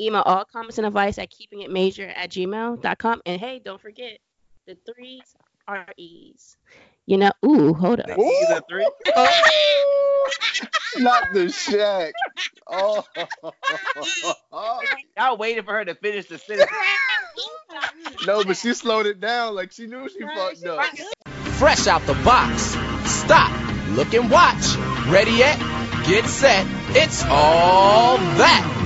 email all comments and advice at keepingitmajor at gmail.com. And hey, don't forget the threes are E's. You know, ooh, hold up. Ooh. The three? Oh. Not the shack. Oh. Y'all waiting for her to finish the sentence. no, but she slowed it down like she knew she fucked up. Fresh out the box. Stop, look and watch. Ready yet? Get set. It's all that.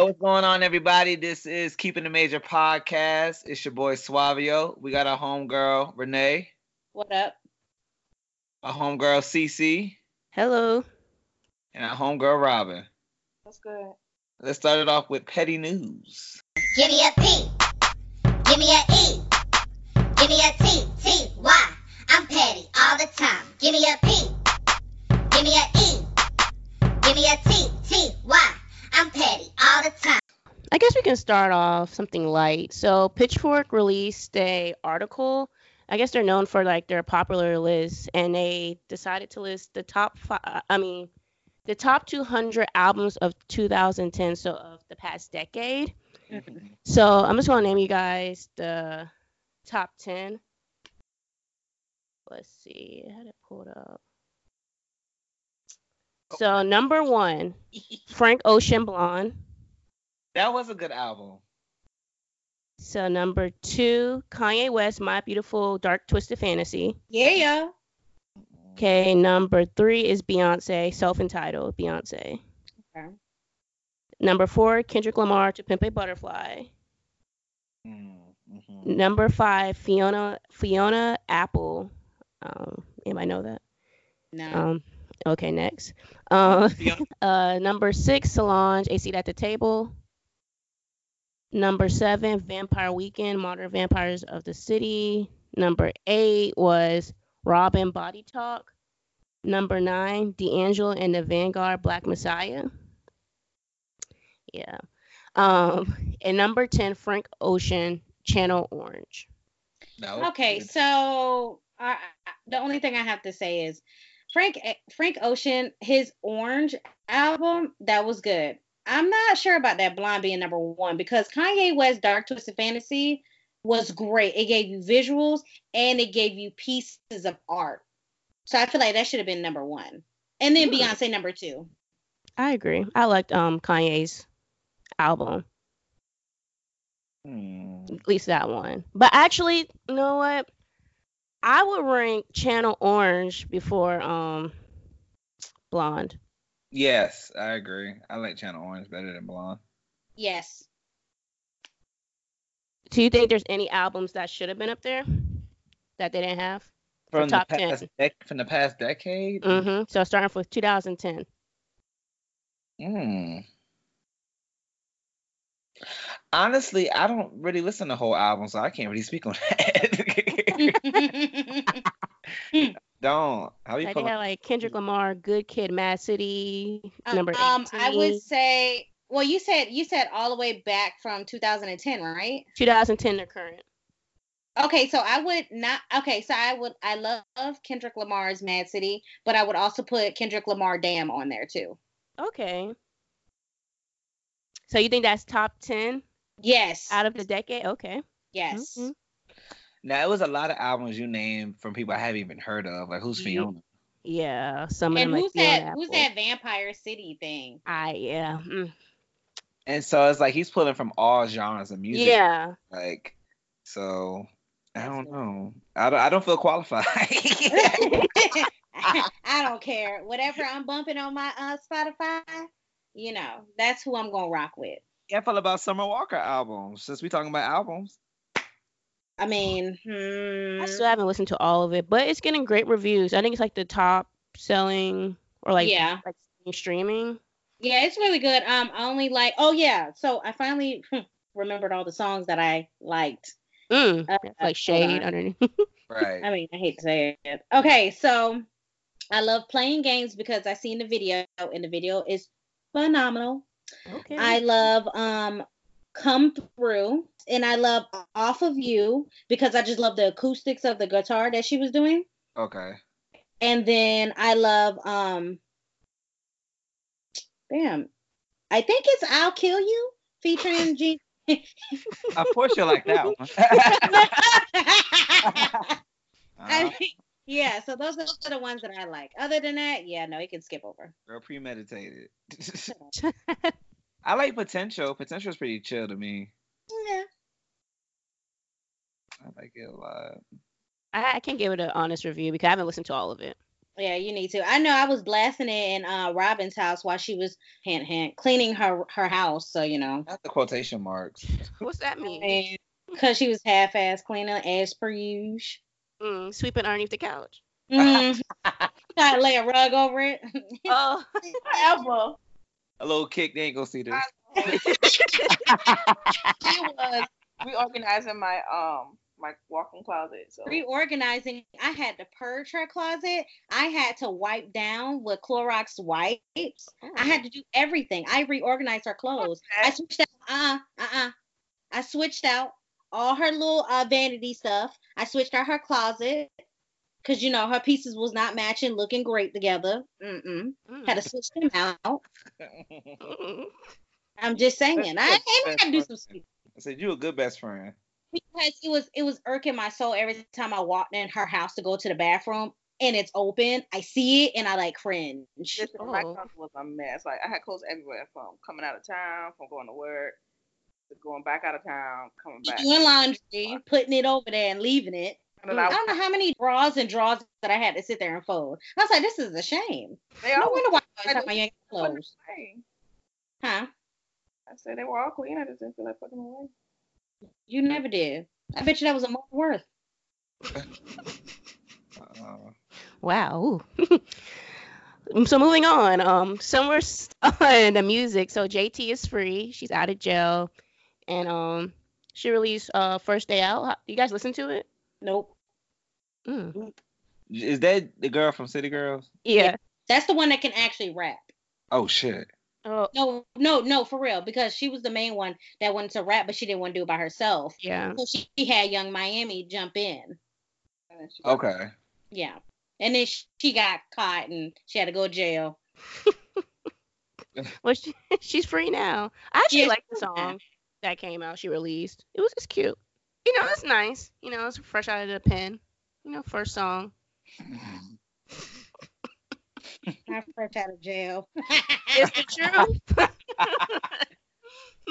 Hey, what's going on, everybody? This is Keeping It Major podcast. It's your boy Suavio. We got our homegirl Renee, What up? our homegirl Cece, Hello. and our homegirl Robin. That's good. Let's start it off with petty news. Give me a P. Give me a E. Give me a T. T. Y. I'm petty all the time. Give me a P. Give me a E. Give me a T. T. Y. I'm petty all the time. I guess we can start off something light. So Pitchfork released a article. I guess they're known for like their popular list, and they decided to list the top five. I mean, the top 200 albums of 2010, so of the past decade. Mm-hmm. So I'm just gonna name you guys the top 10. Let's see, I had it pulled up. So number one, Frank Ocean Blonde. That was a good album. So number two, Kanye West, My Beautiful Dark Twisted Fantasy. Yeah. Okay, number three is Beyonce, self-entitled Beyonce. Okay. Number four, Kendrick Lamar, To Pimp a Butterfly. Mm-hmm. Number five, Fiona Fiona Apple. Um, anybody know that? No. Um, okay, next. Uh, uh, number six, Solange, A Seat at the Table. Number seven, Vampire Weekend, Modern Vampires of the City. Number eight was Robyn Body Talk. Number nine, D'Angelo and the Vanguard Black Messiah. Yeah. Um, and number 10, Frank Ocean, Channel Orange. That was okay, so I, I- the only thing I have to say is Frank Frank Ocean, his Orange album, that was good. I'm not sure about that Blonde being number one because Kanye West Dark Twisted Fantasy was great. It gave you visuals and it gave you pieces of art. So I feel like that should have been number one. And then Hmm. Beyonce number two. I agree. I liked um Kanye's album, Hmm. at least that one. But actually, you know what? I would rank Channel Orange before um Blonde. Yes, I agree. I like Channel Orange better than Blonde. Yes. Do you think there's any albums that should have been up there that they didn't have? From the top 10. past dec- from the past decade. Mm-hmm. So starting with 2010. Mm. Honestly, I don't really listen to whole albums, so I can't really speak on that. don't. How do you Like pull they had like Kendrick Lamar, Good Kid, Mad City, number 18. um, I would say, well, you said you said all the way back from 2010, right? 2010 to current. Okay, so I would not. Okay, so I would. I love Kendrick Lamar's Mad City, but I would also put Kendrick Lamar Damn on there too. Okay. So you think that's top 10 Yes. out of the decade? Okay. yes. Mhm. Now it was a lot of albums you named from people I haven't even heard of. Like who's Fiona? Yeah, some of And them like who's that? Who's that Vampire City thing? I yeah. mm. And so it's like he's pulling from all genres of music. Yeah. Like, so I don't know. I don't. I don't feel qualified. I don't care. Whatever I'm bumping on my uh, Spotify, you know, that's who I'm gonna rock with. Yeah, I feel about Summer Walker albums. Since we talking about albums, I mean, hmm, I still haven't listened to all of it, but it's getting great reviews. I think it's like the top selling or like yeah. like streaming. Yeah, it's really good. Um, I only like. Oh yeah, so I finally remembered all the songs that I liked. Mm, Uh, like shade underneath. right? I mean, I hate to say it. Okay, so I love playing games because I seen the video, and the video is phenomenal. okay. I love um Come Through, and I love Off of You because I just love the acoustics of the guitar that she was doing. Okay. And then I love um Damn. I think it's I'll Kill You featuring G. Of course you like that one. I Uh, mean, yeah, so those are the ones that I like. Other than that, yeah, no, you can skip over. girl premeditated. I like potential. Potential is pretty chill to me. Yeah. I like it a lot. I, I can't give it an honest review because I haven't listened to all of it. Yeah, you need to. I know I was blasting it in uh Robin's house while she was hint hint cleaning her her house, so you know. Not the quotation marks. What's that mean? Because she was half ass cleaning as per usual. Mm, sweeping underneath the couch. Mm. Try to lay a rug over it. Oh, However, A little kick, they ain't gonna see this. she was reorganizing my um my walk-in closet. So Reorganizing, I had to purge her closet. I had to wipe down with Clorox wipes. I had to do everything. I reorganized her clothes. I switched out uh uh uh. I switched out all her little uh, vanity stuff. I switched out her closet because you know her pieces was not matching, looking great together. Mm-mm. Mm. Had to switch them out. I'm just saying. I, That's- I had to do some funny. I said you a good best friend. because it was it was irking my soul every time I walked in her house to go to the bathroom and it's open. I see it and I like cringe. listen, my Oh. closet was a mess. Like I had clothes everywhere from coming out of town, from going to work, to going back out of town, coming back. Doing laundry, putting it over there and leaving it. And then I I, don't know how many draws and draws that I had to sit there and fold. I was like, this is a shame. they No all wonder why I I talking about you ain't got wasn't clothes. Huh? I said they were all clean. I just didn't feel like putting them away. You never did. I bet you that was a month worth. Uh, Wow. so moving on. Um, somewhere on the music. So JT is free. She's out of jail, and um, she released uh first day out. How- You guys listen to it? Nope. Mm. is that the girl from City Girls? Yeah. That's the one that can actually rap. Oh shit. Oh No, no, no, for real. Because she was the main one that wanted to rap, but she didn't want to do it by herself. yeah. So she, she had Yung Miami jump in. And got- Okay. Yeah. And then she, she got caught and she had to go to jail. Well, she, she's free now. I actually Yeah, like the she's free now. song that came out. She released. It was just cute. You know, it's nice. You know, it's fresh out of the pen. You know, first song. I'm fresh out of jail. It's the truth.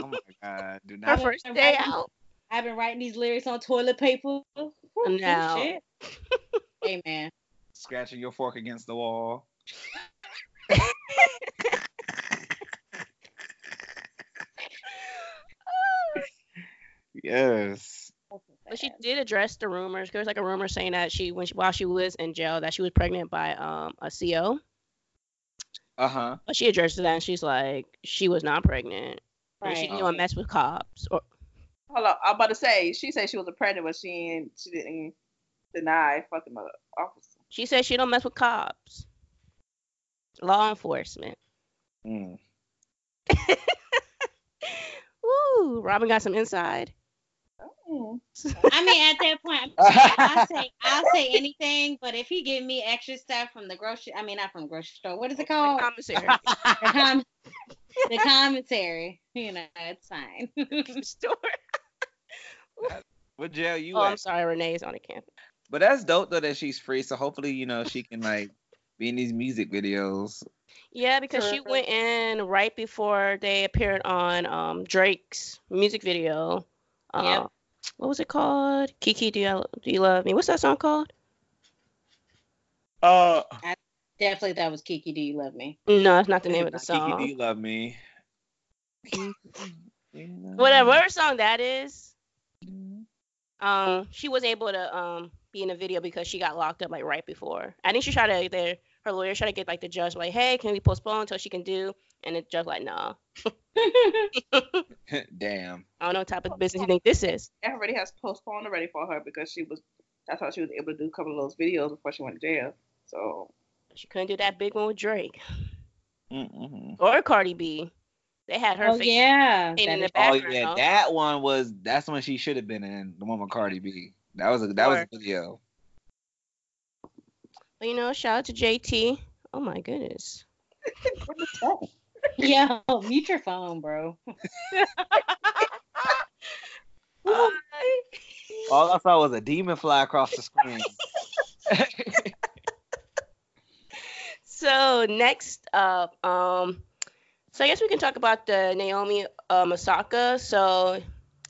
Oh my god. Do not. Her first I'm day writing- out. I've been writing these lyrics on toilet paper. Whew, No. shit. hey man. Scratching your fork against the wall. Yes. But she did address the rumors. There was like a rumor saying that she, when she, while she was in jail, that she was pregnant by um a CO. Uh huh. But she addressed that and she's like, she was not pregnant. And she Right. didn't want to mess with cops. Or Hold on, I'm about to say she said she was a pregnant, but she ain't, she didn't deny fucking the officer. she said she don't mess with cops. Law enforcement. Mm. Woo! Robin got some inside. I mean, at that point, I'll say I'll say anything. But if he give me extra stuff from the grocery, I mean, not from the grocery store. What is it called? Commissary. the, com- the commentary. You know, it's fine. store. What jail you Oh, at? I'm sorry, Renee's on the campus. But that's dope though that she's free. So hopefully, you know, she can like be in these music videos. Yeah, because she went in right before they appeared on um Drake's music video. Uh, Yep. What was it called? Kiki, do you, do you love me? What's that song called? Uh, Definitely, that was Kiki. Do you love me? No, it's not the name of the song. Kiki, do you love me? Whatever, whatever song that is. Um, she was able to um be in the video because she got locked up like right before. I think she tried to their her lawyer tried to get like the judge like, hey, can we postpone until she can do? And the judge like, no. Damn. I don't know what type of business you think this is. Everybody has postponed already for her because she was. That's how she was able to do a couple of those videos before she went to jail. So She couldn't do that big one with Drake Mm-mm. or Cardi B. They had her Oh face yeah. in That the is- Oh yeah, that one was that's when she should have been in the one with Cardi B. That was a that was a video. But, you know, shout out to JT. Oh my goodness. Yo, mute your phone, bro. All I saw was a demon fly across the screen. So next up, um, so I guess we can talk about the Naomi um, Osaka. So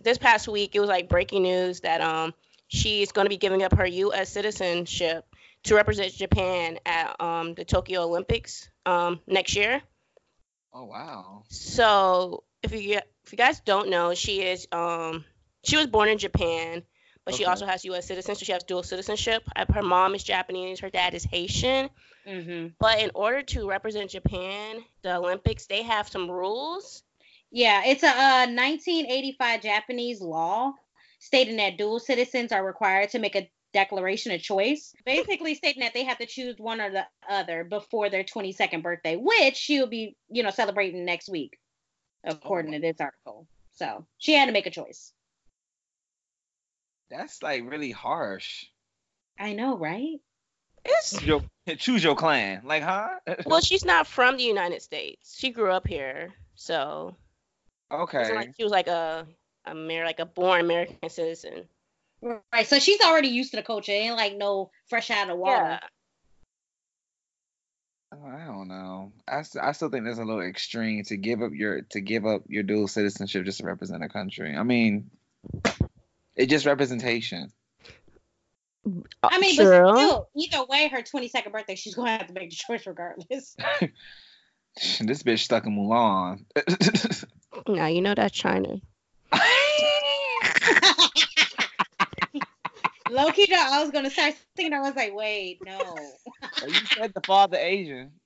this past week, it was like breaking news that um she's going to be giving up her U.S. citizenship to represent Japan at um the Tokyo Olympics um next year. oh wow. So if you if you guys don't know, she is um she was born in Japan, but she also has U.S. citizenship. She has dual citizenship. Uh, Her mom is Japanese. Her dad is Haitian. Mm-hmm. But in order to represent Japan, the Olympics, they have some rules. Yeah, it's a, uh 1985 Japanese law stating that dual citizens are required to make a declaration of choice, basically stating that they have to choose one or the other before their 22nd birthday, which she'll be, you know, celebrating next week, oh, according to this article. So she had to make a choice. That's like really harsh. I know, right? It's Your, choose your clan. Like, huh? well, she's not from the United States. She grew up here, so okay. like she was like a a Amer like a born American citizen. Right. So she's already used to the culture. It ain't like no fresh out of water. Yeah. Oh, I don't know. I, st- I still think that's a little extreme to give up your to give up your dual citizenship just to represent a country. I mean, it's just representation. I mean, True. but still, either way, her 22nd birthday, she's gonna have to make the choice regardless. this bitch stuck in Mulan. Now you know that's China. Low key, though, I was gonna start thinking. I was like, wait, no. Oh, you said the father Asian.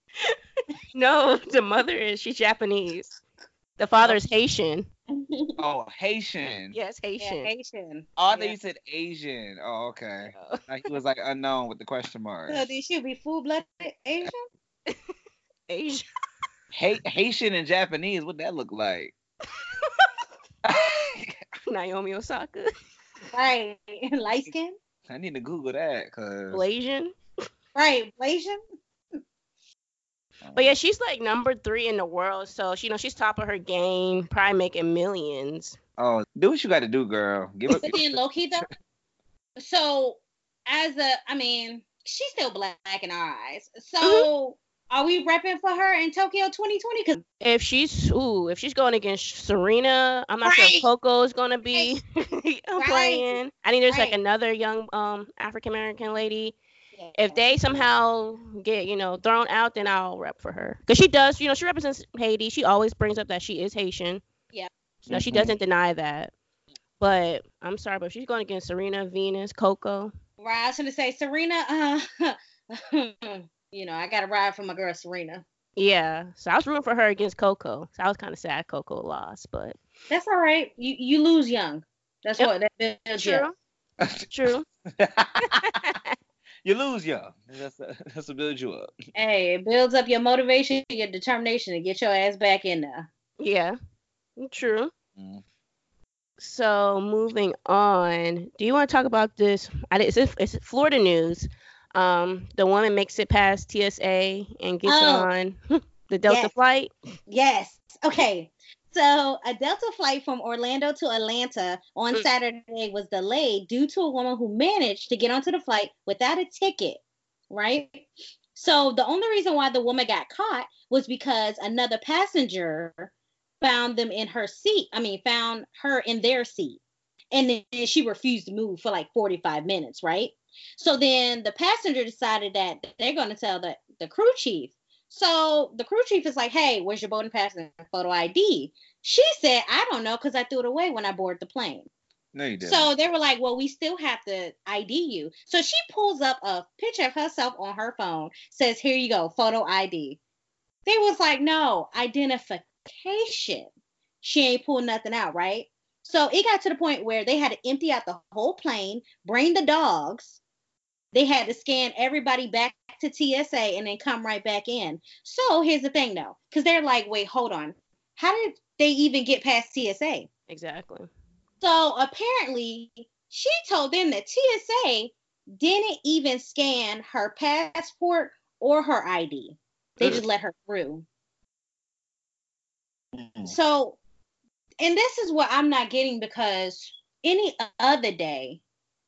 No, the mother is she's Japanese. The father is Haitian. Oh, Haitian. Yes, Yeah, Haitian. Haitian. Oh, I thought Yeah. you said Asian. Oh, okay. Oh. Like, he was like unknown with the question mark. So then she'll be full blooded Asian. Asian. Ha- Haitian and Japanese, what that look like? Naomi Osaka. Right. Light skin. I need to Google that because Blasian. Right. Blasian. But yeah, she's like number three in the world, so she, you know she's top of her game, probably making millions. oh, do what you got to do, girl. Give up. But then low key though. So as a, I mean, she's still black in our eyes. So mm-hmm. Are we repping for her in Tokyo 2020? Because If she's ooh, if she's going against Serena, I'm not sure Right. if Coco is gonna be playing. I think there's like another young um African American lady. If they somehow get you know thrown out, then I'll rep for her because she does. You know, she represents Haiti. She always brings up that she is Haitian. Yeah. No, she Mhm. doesn't deny that. But I'm sorry, but if she's going against Serena, Venus, Coco. Right, I was gonna say Serena. Uh, you know, I got a ride from my girl Serena. Yeah, so I was rooting for her against Coco. So I was kind of sad Coco lost, but That's all right. You you lose young. That's Yep. what that builds you up. true, true. you lose, y'all. That's that's to build you up. Hey, it builds up your motivation, your determination to get your ass back in there. Yeah, true. Mm. So moving on, do you want to talk about this? I did- It's, it's Florida news. Um, the woman makes it past TSA and gets Oh. on the Delta Yes. flight. Yes. Okay. So a Delta flight from Orlando to Atlanta on Mm. Saturday was delayed due to a woman who managed to get onto the flight without a ticket, right? So the only reason why the woman got caught was because another passenger found them in her seat. I mean, found her in their seat. And then she refused to move for like 45 minutes, right? So then the passenger decided that they're going to tell the, the crew chief. So the crew chief is like, hey, where's your boarding pass and photo ID? She said, I don't know because I threw it away when I boarded the plane. No, you didn't. So they were like, well, we still have to ID you. So she pulls up a picture of herself on her phone, says, here you go, photo ID. They was like, no, identification. She ain't pulled nothing out, right? So it got to the point where they had to empty out the whole plane, bring the dogs. They had to scan everybody back to TSA and then come right back in. So here's the thing though, because they're like, wait, hold on. How did they even get past TSA. Exactly. So apparently, she told them that TSA didn't even scan her passport or her ID. They just let her through. Mm. So, and this is what I'm not getting because any other day,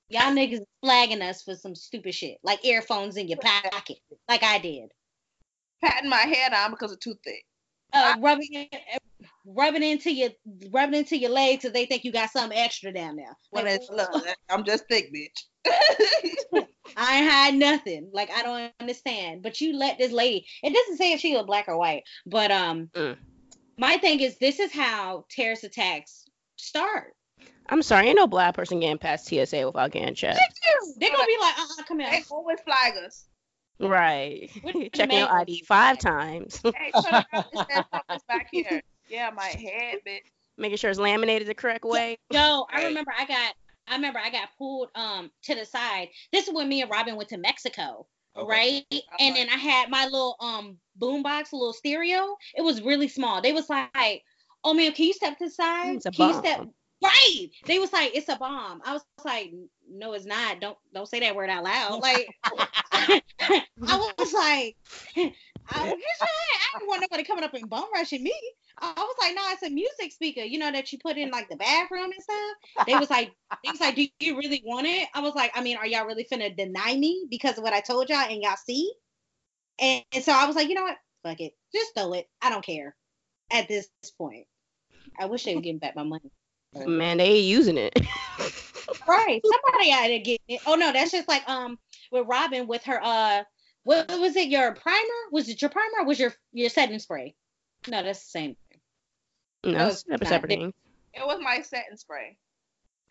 y'all niggas flagging us for some stupid shit, like earphones in your pocket, like I did. Patting my head on because it's too thick. Uh, rubbing it, rubbing into your rubbing into your legs so they think you got something extra down there. When Like, it's look, I'm just thick, bitch. I ain't had nothing. Like I don't understand. But you let this lady. It doesn't say if she was black or white. But um, Mm. my thing is this is how terrorist attacks start. I'm sorry, ain't no black person getting past TSA without getting checked. They're gonna be like, uh-uh, come here. they always flag us. Right. What Checking your man- ID five times. Hey, turn around. It says back here. Yeah, my head, bitch. Making sure it's laminated the correct way. Yo, I remember I got. I remember I got pulled um to the side. This is when me and Robin went to Mexico. Okay. right? And then I had my little um boombox, little stereo. It was really small. They was like, "Oh man, can you step to the side? It's a can you step?" Right? They was like, "It's a bomb." I was like, "No, it's not. Don't don't say that word out loud." Like, I was like, I, I didn't want nobody coming up and bum rushing me. I was like, no, it's a music speaker, you know, that you put in like the bathroom and stuff. They was like, they was like, do you really want it? I was like, I mean, are y'all really finna deny me because of what I told y'all and y'all see? And, and so I was like, you know what? Fuck it. Just throw it. I don't care at this point. I wish they would give me back my money. Man, they ain't using it. Right. Somebody out to get it. Oh no, that's just like um with Robin with her uh what was it, your primer? Was it your primer or was your your setting spray? No, that's the same thing. no, No, it's separate, it's separate They- It was my setting spray.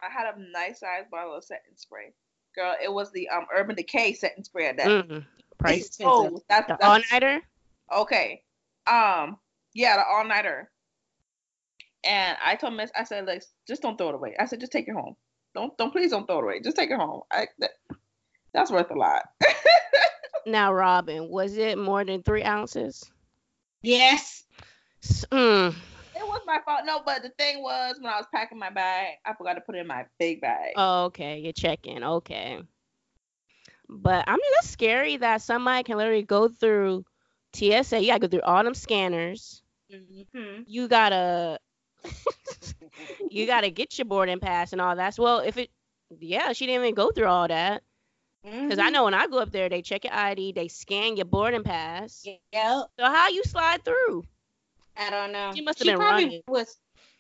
I had a nice size bottle of setting spray. Girl, it was the um Urban Decay setting spray at that. Mm. Price. Expensive. Oh, that's, The all nighter. okay. Um, yeah, the all nighter. And I told Miss, I said, like, just don't throw it away. I said, just take it home. Don't, don't, please don't throw it away. Just take it home. I, that, that's worth a lot. Now, Robin, was it more than three ounces? Yes. Mm. It was my fault. No, but the thing was, when I was packing my bag, I forgot to put it in my big bag. Oh, okay, you're checking. Okay. But I'm just scary that somebody can literally go through TSA. You gotta go through all them scanners. Mm-hmm. You gotta you gotta get your boarding pass and all that. Well, if it yeah, she didn't even go through all that. Mm-hmm. Because I know when I go up there, they check your ID, they scan your boarding pass. Yeah. So how you slide through? I don't know. She must have been probably running. was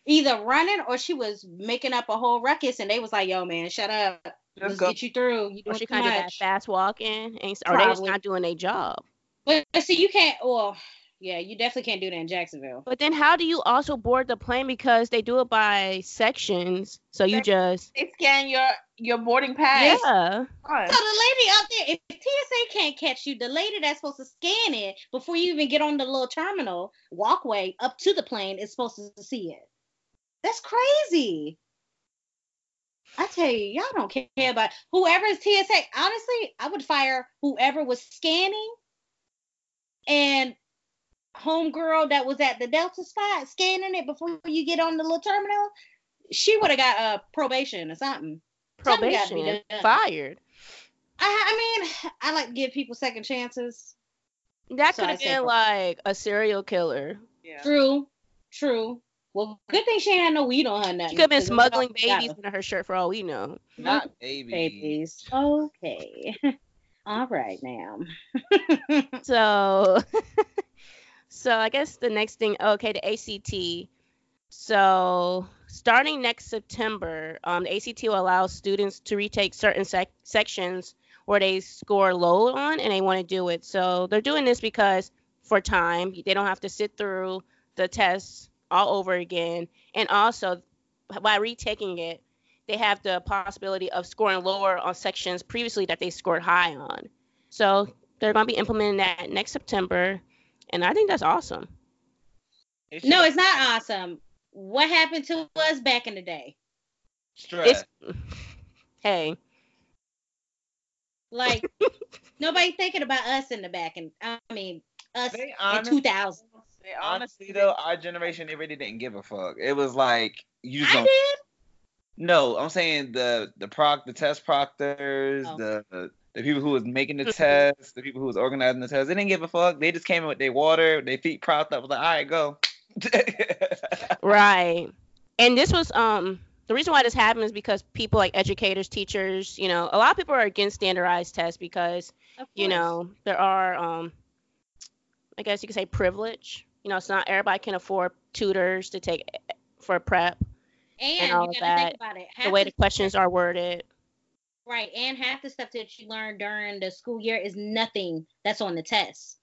either running or she was making up a whole ruckus and they was like, yo man, shut up. Just Let's go. get you through. You Or she kind of did that fast walking, and or they just Probably. not doing their job. But, but see, you can't. Well, yeah, you definitely can't do that in Jacksonville. But then how do you also board the plane because they do it by sections? So you They- just They scan your your boarding pass. yeah. Fine. So the lady out there, if TSA can't catch you, the lady that's supposed to scan it before you even get on the little terminal walkway up to the plane is supposed to see it. That's crazy. I tell you, y'all don't care about whoever is TSA. Honestly, I would fire whoever was scanning and homegirl that was at the Delta spot scanning it before you get on the little terminal. She would have got a uh, probation or something. Something gotta be Probation done. fired. I, I mean, I like to give people second chances. That So could have been pro- like a serial killer. Yeah. True, true. Well, good thing she ain't had no weed on her. Nothing. She could have been smuggling babies her. under her shirt for all we know. Not baby. babies. Okay. all right, ma'am. So, so I guess the next thing, okay, the ACT. So starting next September, um, the ACT will allow students to retake certain sec- sections where they score low on and they want to do it. So they're doing this because for time, they don't have to sit through the tests all over again, and also by retaking it, they have the possibility of scoring lower on sections previously that they scored high on. So they're going to be implementing that next September, and I think that's awesome. It no, should- it's not awesome. What happened to us back in the day? stress. It's hey, Like nobody thinking about us in the back, and I mean us They in two thousand. They Honestly though, our generation they really didn't give a fuck. It was like you just I don't. did. No, I'm saying the the proc the test proctors, Oh. the, the the people who was making the tests, the people who was organizing the tests, they didn't give a fuck. They just came in with their water, their feet propped up, was like, all right, go. Right. And this was um the reason why this happened is because people like educators, teachers, you know, a lot of people are against standardized tests because, you know, there are um I guess you could say privilege. You know, it's not everybody can afford tutors to take for prep. and, all you of gotta that, think about it. The way the questions are worded. Right, and half the stuff that you learn during the school year is nothing that's on the test.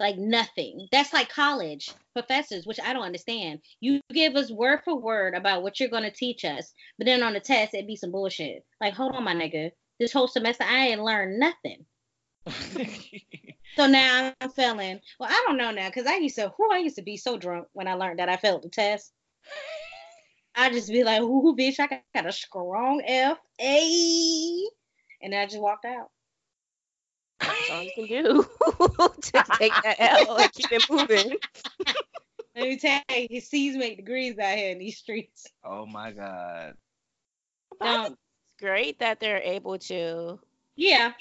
Like nothing. That's like college professors, which I don't understand. You give us word for word about what you're gonna teach us, but then on the test it'd be some bullshit. Like, hold on, my nigga. This whole semester I ain't learned nothing. So now I'm feeling well, I don't know now, because I used to who I used to be so drunk when I learned that I failed the test. I just be like, ooh, bitch, I got, got a strong F A and I just walked out. That's all you can do to take that L and keep it moving. Let me tell you, his C's make degrees out here in these streets. oh my god. Um, it's great that they're able to yeah.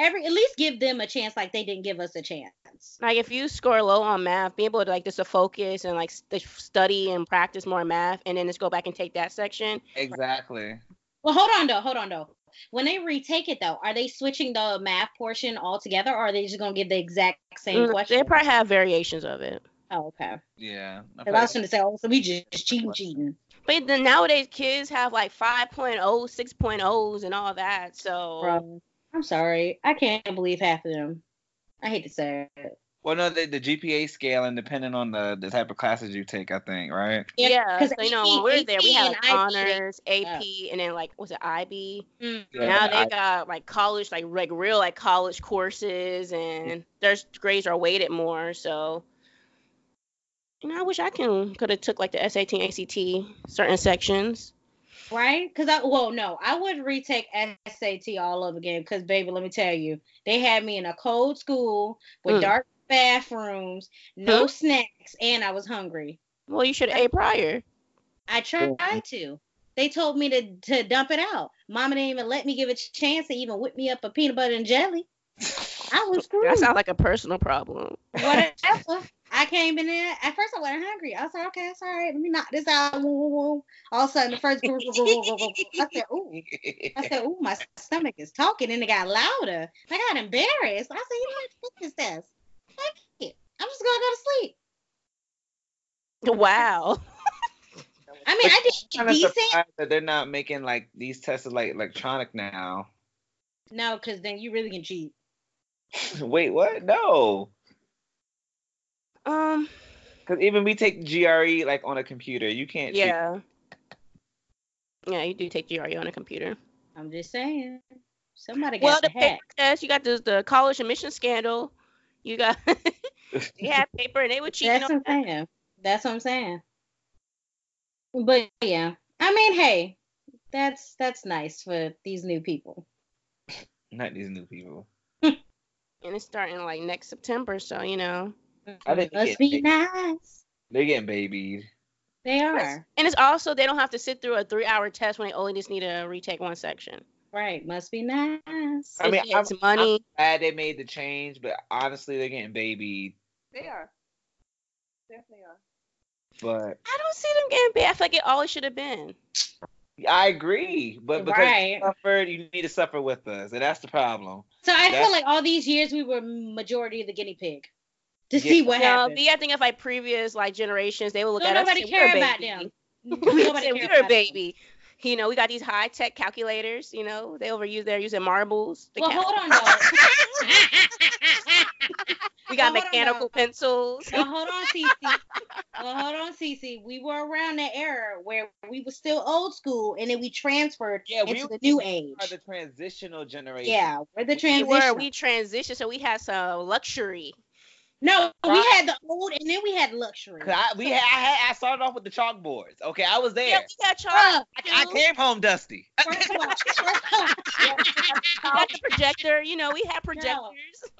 Every at least give them a chance like they didn't give us a chance. like if you score low on math, be able to like just to focus and like st- study and practice more math, and then just go back and take that section. Exactly. Well, hold on though, hold on though. When they retake it though, are they switching the math portion altogether or are they just gonna give the exact same Mm, question? They probably have variations of it. oh, okay. Yeah. I 'Cause I was gonna say, oh, so we just cheating, cheating. But then nowadays kids have like 5.0, 6.0s and all that. So Bro, I'm sorry. I can't believe half of them. I hate to say it. Well, no, the, the GPA scale and depending on the, the type of classes you take, I think, right? yeah, 'cause so you know when we were there, we had like and IB, honors, AP, and then like was it IB? Mm. Yeah, now I- they got like college, like like real like college courses, and their grades are weighted more. So, you know, I wish I can could have took like the SAT and ACT certain sections. Right? Because I well, no, I would retake SAT all over again. Because baby, let me tell you, they had me in a cold school with Mm. dark bathrooms, no Huh? snacks, and I was hungry. Well, you should have A prior. I tried to. They told me to to dump it out. Mama didn't even let me give it a chance to even whip me up a peanut butter and jelly. I was screwed. That sounds like a personal problem. Whatever. I came in there. At first, I wasn't hungry. I was like, okay, it's all right. Let me knock this out. Woo, woo, woo. All of a sudden, the first. I said, ooh. I said, ooh, my stomach is talking. And it got louder. I got embarrassed. I said, you know what? Fuck this test. Fuck it. I'm just going to go to sleep. Wow. I mean, I kind did of decent. surprised that they're not making like these tests like electronic now. No, because then you really can cheat. Wait, what? No, Um. because even we take GRE like on a computer, you can't. cheat. Yeah. Yeah, you do take GRE on a computer. I'm just saying. Somebody got Well, the the paper hack. test, you got the the college admission scandal. You got you had paper and they were cheating That's on what I'm saying. That's what I'm saying. But yeah, I mean, hey, that's that's nice for these new people. Not these new people. and it's starting like next September, so you know. I didn't Must be nice. They're getting babied. They are And it's also they don't have to sit through a three hour test when they only just need to retake one section. right. Must be nice. I mean, It's- it's I'm- money. Glad they made the change, but honestly, they're getting babied. They are. Definitely are. But I don't see them getting bad. I feel like it always should have been. I agree. But because Right. you suffered, you need to suffer with us, and that's the problem. So I That's- feel like all these years we were majority of the guinea pig to Yeah. see what You know, happened. but yeah, I think of like previous like generations, they would look Don't at us nobody and say, "We're a care about them. we Nobody say care we're a baby. You know, we got these high tech calculators. You know, they overuse. They're using marbles. to Well, cal- hold on though. we got well, hold on, mechanical pencils. well, hold on, Cece. Well, hold on, Cece. We were around that era where we were still old school, and then we transferred Yeah, into were- the new age. Are the transitional generation. Yeah, we're the We transition. were we transitioned, so we had some luxury. No, we had the old, and then we had luxury. I, we had, I had, I started off with the chalkboards. Okay, I was there. Yeah, we got chalk. Bruh, I, I came home dusty. first of all, first of all, We got the projector. You know, we had projectors.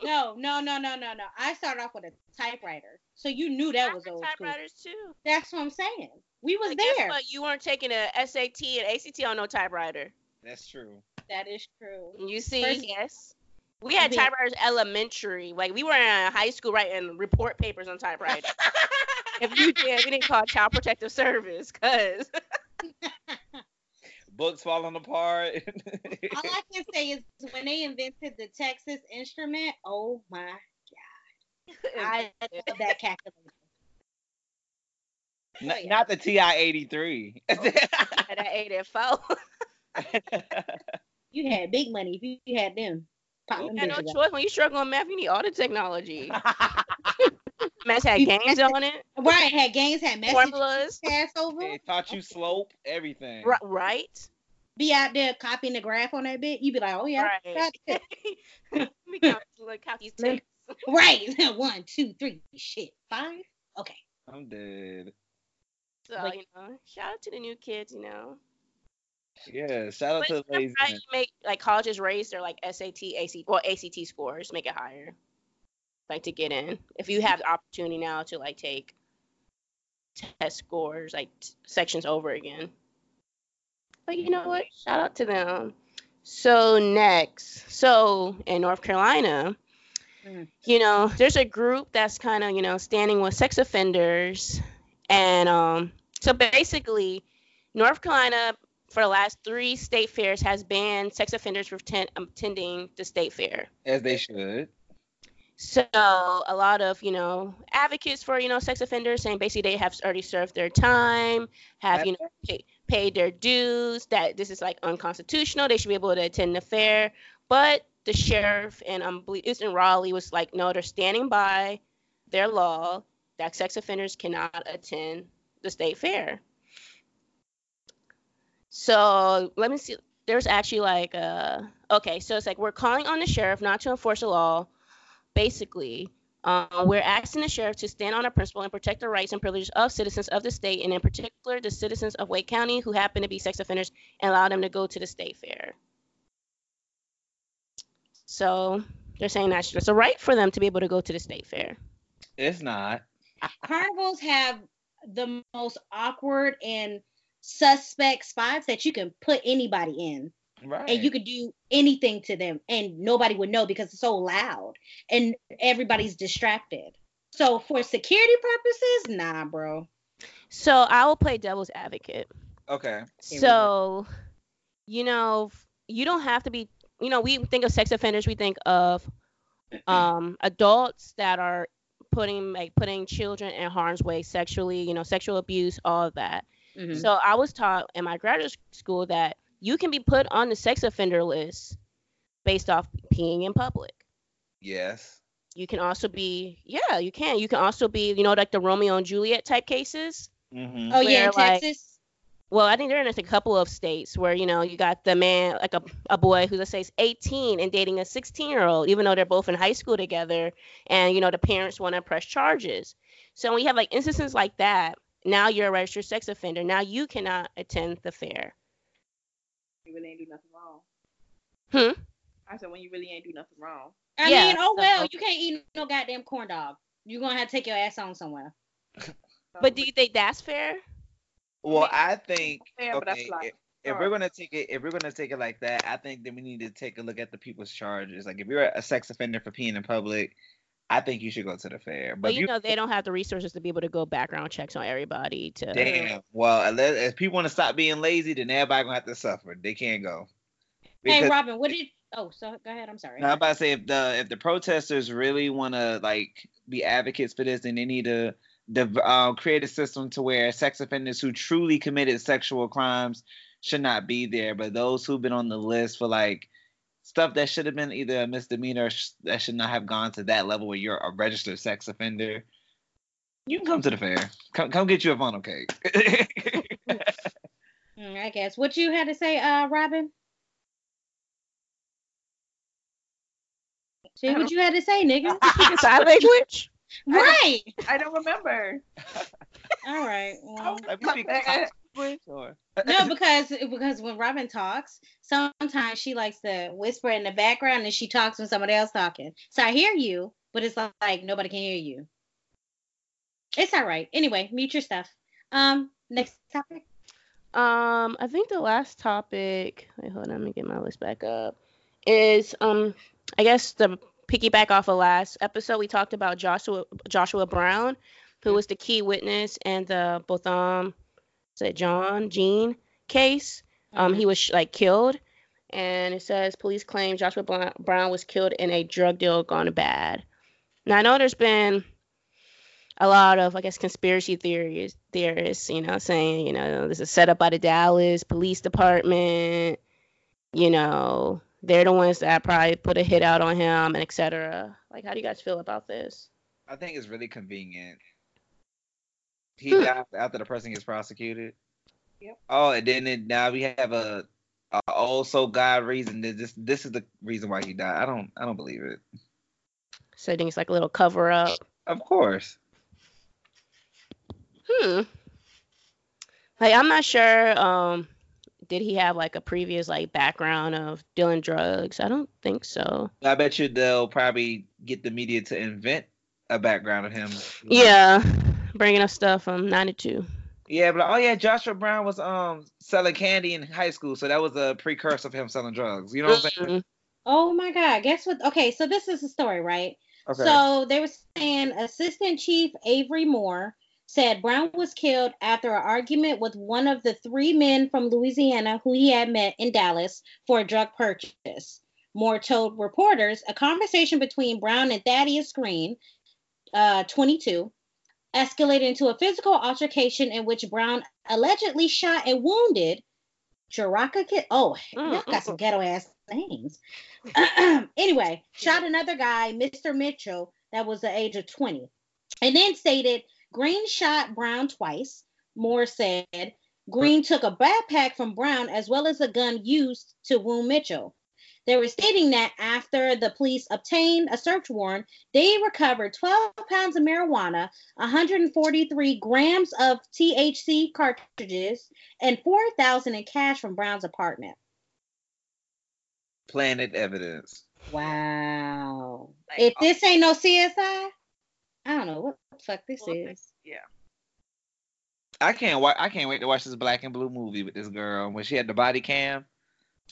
no, no, no, no, no, no. I started off with a typewriter. so you knew that I was had old school. typewriters too. That's what I'm saying. We was But guess there. what? You weren't taking a SAT and ACT on no typewriter. That's true. That is true. You see, First- yes. We had mean- typewriters elementary. Like we were in high school writing report papers on typewriter. if you did, we didn't call Child Protective Service because Books falling apart. All I can say is when they invented the Texas instrument, oh my god. I love that calculator. not, oh, not the TI eighty three. Oh, that ate at four. You had big money if you, you had them. Pop You had no bitches out. choice when you struggle on math. You need all the technology. Math had games on it, Right, had games, had messages formulas, pass over. it taught you slope, everything. Ri- right? Be out there copying the graph on that bit. You'd be like, oh yeah, Right. got it. Let me count, like, count these ticks. right. One, two, three, shit, five. Okay. I'm dead. So Like- you know, shout out to the new kids. You know, Yeah, shout out But to the not lazy. right to make like colleges raise their like SAT, AC, well ACT scores, make it higher, like to get in. If you have the opportunity now to like take test scores, like t- sections over again. But you know what? Shout out to them. So next, so in North Carolina, Mm. you know, there's a group that's kind of you know standing with sex offenders, and um, so basically, North Carolina for the last three state fairs has banned sex offenders from ten- um, attending the state fair. As they should. So a lot of you know advocates for you know sex offenders saying basically they have already served their time, have you know pay, paid their dues, that this is like unconstitutional. They should be able to attend the fair. But the sheriff and um belie- it in Raleigh was like no, they're standing by their law that sex offenders cannot attend the state fair. So let me see. There's actually like uh okay, so it's like we're calling on the sheriff not to enforce the law basically, um, we're asking the sheriff to stand on a principle and protect the rights and privileges of citizens of the state, and in particular, the citizens of Wake County who happen to be sex offenders, and allow them to go to the state fair. So they're saying that it's a right for them to be able to go to the state fair. It's not. Carnivals have the most awkward and suspect spots that you can put anybody in. Right. and you could do anything to them and nobody would know because it's so loud and everybody's distracted so for security purposes nah bro So I will play devil's advocate. okay. So, you know, you don't have to be, you know, we think of sex offenders, we think of um, adults that are putting like putting children in harm's way sexually, you know, sexual abuse, all of that. Mhm. So I was taught in my graduate school that you can be put on the sex offender list based off peeing in public. Yes. You can also be, yeah, you can. You can also be, you know, like the Romeo and Juliet type cases. Mm-hmm. oh yeah in like, texas Well, I think they're in a couple of states where you know you got the man like a, a boy who let's say is 18 and dating a 16 year old, even though they're both in high school together, and you know the parents want to press charges. So when you have like instances like that, now you're a registered sex offender. Now you cannot attend the fair. You really ain't do nothing wrong. Hmm? I said when you really ain't do nothing wrong. i yeah, mean oh so- well you can't eat no goddamn corn dog you're gonna have to take your ass on somewhere But do you think that's fair? Well, I think Fair, but that's okay, like- if, if we're gonna take it, if we're gonna take it like that, I think then we need to take a look at the people's charges. Like if you're a sex offender for peeing in public, I think you should go to the fair. But But if you know they don't have the resources to be able to go background checks on everybody. To damn. Well, unless if people want to stop being lazy, then everybody gonna have to suffer. They can't go. hey robin what did You... oh so go ahead i'm sorry No, I'm about to say if the if the protesters really want to like be advocates for this, then they need to dev- uh, create a system to where sex offenders who truly committed sexual crimes should not be there, but those who've been on the list for like stuff that should have been either a misdemeanor or sh- that should not have gone to that level where you're a registered sex offender. You can come to the fair. Come, come get you a funnel cake. Mm, i guess what you had to say uh robin See what you had to say, nigga. Sign language. right. I don't remember. All right. Well, Like, we speak sign or- no, because because when Robin talks, sometimes she likes to whisper in the background and she talks when somebody else talking. So I hear you, but it's like, like nobody can hear you. It's all right. Anyway, mute your stuff. Um, next topic. Um, I think the last topic. Wait, hold on. Let me get my list back up. Is um, I guess the piggyback off of last episode, we talked about Joshua Joshua Brown, who was the key witness and the Botham, is it John Jean case. Um, he was like killed, and it says police claim Joshua Brown was killed in a drug deal gone bad. Now I know there's been a lot of I guess conspiracy theories theorists, you know, saying, you know, this is set up by the Dallas Police Department, you know, they're the ones that probably put a hit out on him and etc. Like how do you guys feel about this? I think it's really convenient. He died after the person gets prosecuted. Yep. Oh, and then it, now we have a, a also God reason that this this is the reason why he died. I don't I don't believe it. So I think it's like a little cover up. Of course. Hmm. Like I'm not sure. Um, did he have like a previous like background of dealing drugs? I don't think so. I bet you they'll probably get the media to invent a background of him. Yeah, bringing up stuff from '92. Yeah, but oh yeah, Joshua Brown was um selling candy in high school, so that was a precursor of him selling drugs. You know what I'm saying? Mhm. Oh my God. Guess what? Okay, so this is the story, right? Okay. So they were saying Assistant Chief Avery Moore said Brown was killed after an argument with one of the three men from Louisiana who he had met in Dallas for a drug purchase. Moore told reporters a conversation between Brown and Thaddeus Green, uh, 22, escalated into a physical altercation in which Brown allegedly shot and wounded Jaraka Kid. Oh, mm, y'all got some mm, mm. ghetto ass names. anyway, shot another guy, Mr. Mitchell, that was the age of 20. And then stated Green shot Brown twice. Moore said Green took a backpack from Brown as well as a gun used to wound Mitchell. They were stating that after the police obtained a search warrant, they recovered 12 pounds of marijuana, 143 grams of THC cartridges, and 4,000 in cash from Brown's apartment. Planet evidence. Wow. Like, If oh. this ain't no CSI, I don't know what the fuck this Well, is. Yeah. I can't wa- I can't wait to watch this black and blue movie with this girl when she had the body cam.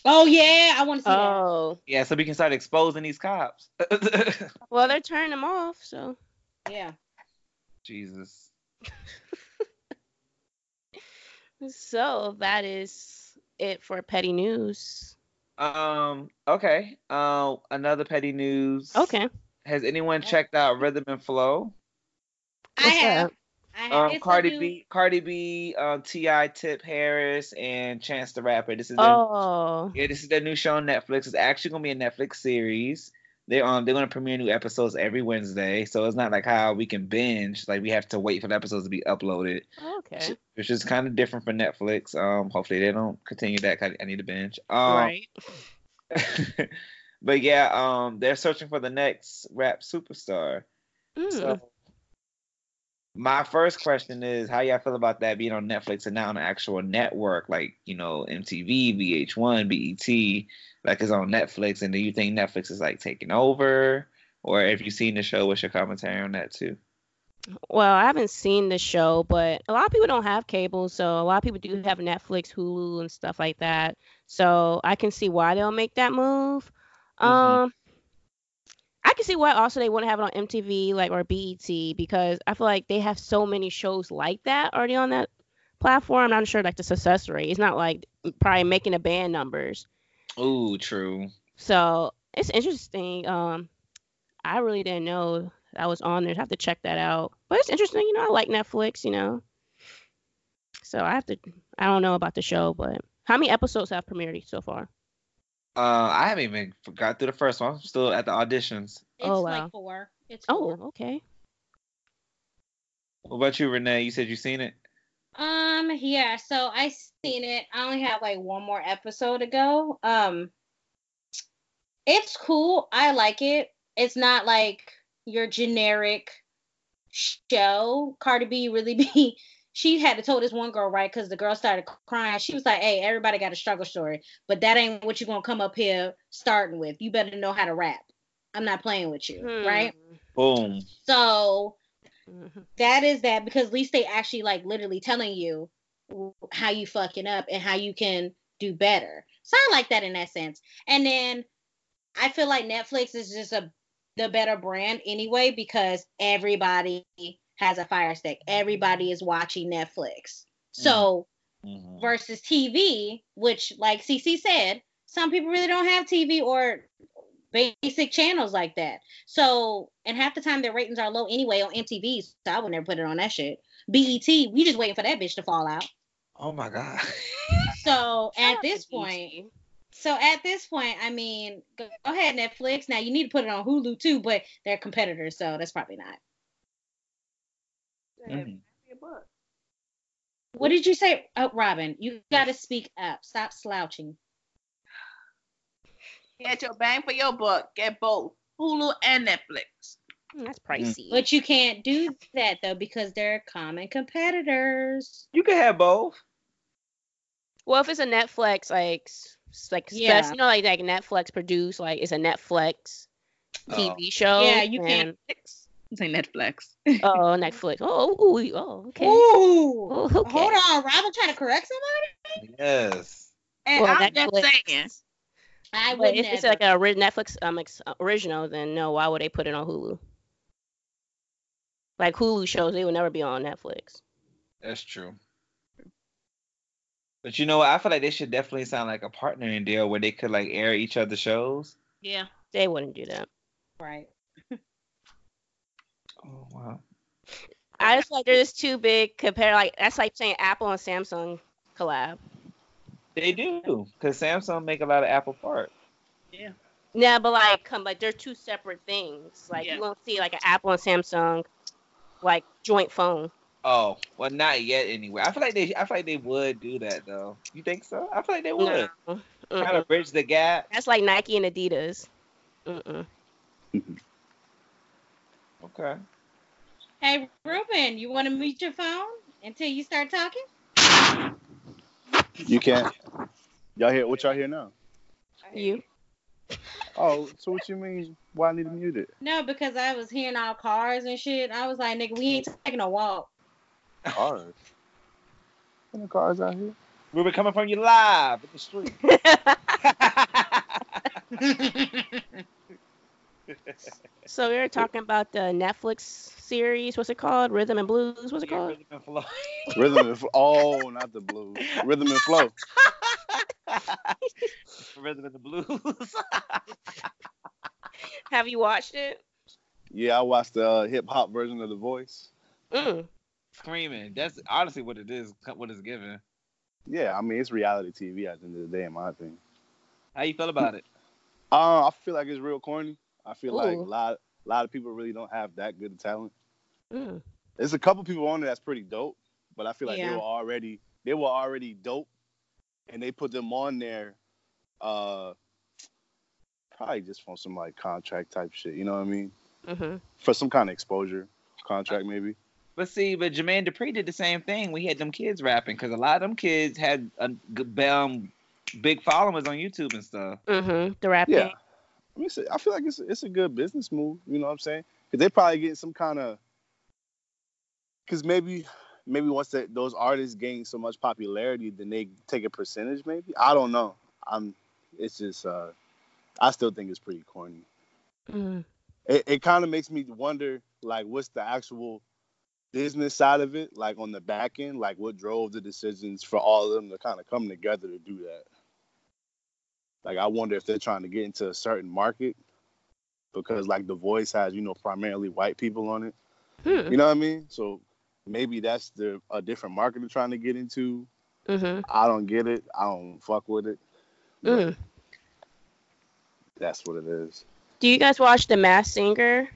Oh yeah, I want to see that. Oh, Yeah, so we can start exposing these cops. well, they're turning them off. So Yeah. Jesus. so that is it for petty news. Um. Okay. Uh, another petty news. Okay. Has anyone checked out Rhythm and Flow? I have. that? I. Um, Cardi new- B, Cardi B, um, T.I., Tip Harris, and Chance the Rapper. This is their, Oh, yeah, this is their new show on Netflix. It's actually gonna be a Netflix series. They um they're gonna premiere new episodes every Wednesday, so it's not like how we can binge. Like we have to wait for the episodes to be uploaded, okay. which is kind of different for Netflix. Um, hopefully they don't continue that. 'cause I need to binge. Um, right. but yeah, um, they're searching for the next rap superstar. Mm. So my first question is how y'all feel about that being on Netflix and not on an actual network like, you know, MTV, VH1, BET, like it's on Netflix and do you think Netflix is like taking over? Or if you've seen the show, what's your commentary on that too? Well, I haven't seen the show, but a lot of people don't have cable, so a lot of people do have Netflix, Hulu, and stuff like that. So I can see why they'll make that move. Mhm. Um, I can see why also they wouldn't have it on MTV like or BET because I feel like they have so many shows like that already on that platform. I'm not sure like the success rate. It's not like probably making the band numbers. Oh, true. So it's interesting. Um, I really didn't know I was on there. I have to check that out. But it's interesting. You know, I like Netflix. You know, so I have to. I don't know about the show, but how many episodes have premiered so far? Uh, I haven't even got through the first one. I'm still at the auditions. It's Oh, wow. like four. It's oh okay. What about you, Renee? You said you seen it? Um, yeah, so I seen it. I only have like one more episode to go. Um it's cool. I like it. It's not like your generic show. Cardi B really be she had to tell this one girl, right? Because the girl started crying. She was like, Hey, everybody got a struggle story, but that ain't what you're gonna come up here starting with. You better know how to rap. I'm not playing with you, right? Hmm. Boom. So Mhm. that is that because at least they actually like literally telling you how you fucking up and how you can do better. So I like that in that sense. And then I feel like Netflix is just a the better brand anyway because everybody has a fire stick. Everybody is watching Netflix. So Mhm. versus TV, which like CC said, some people really don't have TV or basic channels like that. So, and half the time their ratings are low anyway on MTV, so I would never put it on that shit. BET, we just waiting for that bitch to fall out. Oh my god. So at this point, so at this point, I mean, go, go ahead Netflix. Now you need to put it on Hulu too, but they're competitors, so that's probably not. Mhm. What did you say? Oh, Robyn, you got to speak up. Stop slouching. Get your bang for your buck. Get both Hulu and Netflix. Mm, That's pricey. But you can't do that though because they're common competitors. You can have both. Well, if it's a Netflix like s- s- like Yeah. spec- you know like like Netflix produced like it's a Netflix Oh. TV show. Yeah, you then- can't. Say Netflix. Oh, Netflix. Oh, ooh, oh, okay. Ooh. Oh, okay. Hold on, Robyn trying to correct somebody? Yes. And Well, I'm Netflix- just saying. I But would if never. it's like a ori- Netflix um original, then no, why would they put it on Hulu? Like Hulu shows, they would never be on Netflix. That's true. But you know what? I feel like they should definitely sound like a partnering deal where they could like air each other's shows. Yeah. They wouldn't do that. right. Oh wow. I just like they're just too big compared. Like that's like saying Apple and Samsung collab. They do, because Samsung make a lot of Apple parts. Yeah, Yeah, but like come like they're two separate things. Like Yeah. you won't see like an Apple and Samsung like joint phone. Oh, well, not yet anyway. I feel like they, I feel like they would do that though. You think so? I feel like they would. No. Kind of bridge the gap. That's like Nike and Adidas. Mm-mm. Okay. Hey, Ruben, you want to mute your phone until you start talking? You can't. Y'all hear what y'all hear now? You. Oh, so what you mean? Why I need to mute it? No, because I was hearing all cars and shit. I was like, nigga, we ain't taking a walk. Cars. Any cars out here? Ruben coming from you live in the street. so we were talking about the Netflix series. What's it called? Rhythm and Blues. What's it Yeah, called? Rhythm and flow. Rhythm and flow. Oh, not the blues. Rhythm and flow. Rhythm and the blues. Have you watched it? Yeah, I watched the uh, hip hop version of The Voice. Mm. Screaming. That's honestly what it is. What it's given. Yeah, I mean it's reality TV at the end of the day, in my opinion. How you feel about it? Uh, I feel like it's real corny. I feel like a lot, a lot of people really don't have that good of talent. Mm. There's a couple people on there that's pretty dope, but I feel like Yeah. they were already they were already dope, and they put them on there, uh, probably just for some like contract type shit. You know what I mean? hmm For some kind of exposure contract, maybe. But see, but Jermaine Dupri did the same thing. We had them kids rapping because a lot of them kids had a um, big followers on YouTube and stuff. hmm The rapping. Yeah. I mean, a- I feel like it's it's a good business move. You know what I'm saying? Because they probably getting some kind of. Because maybe maybe once that those artists gain so much popularity, then they take a percentage. Maybe I don't know. I'm. It's just. uh I still think it's pretty corny. Mm. It it kind of makes me wonder, like, what's the actual business side of it, like on the back end, like what drove the decisions for all of them to kind of come together to do that. Like, I wonder if they're trying to get into a certain market because, like, The Voice has, you know, primarily white people on it. Hmm. You know what I mean? So maybe that's the a different market they're trying to get into. hmm I don't get it. I don't fuck with it. Mm. That's what it is. Do you guys watch The Masked Singer?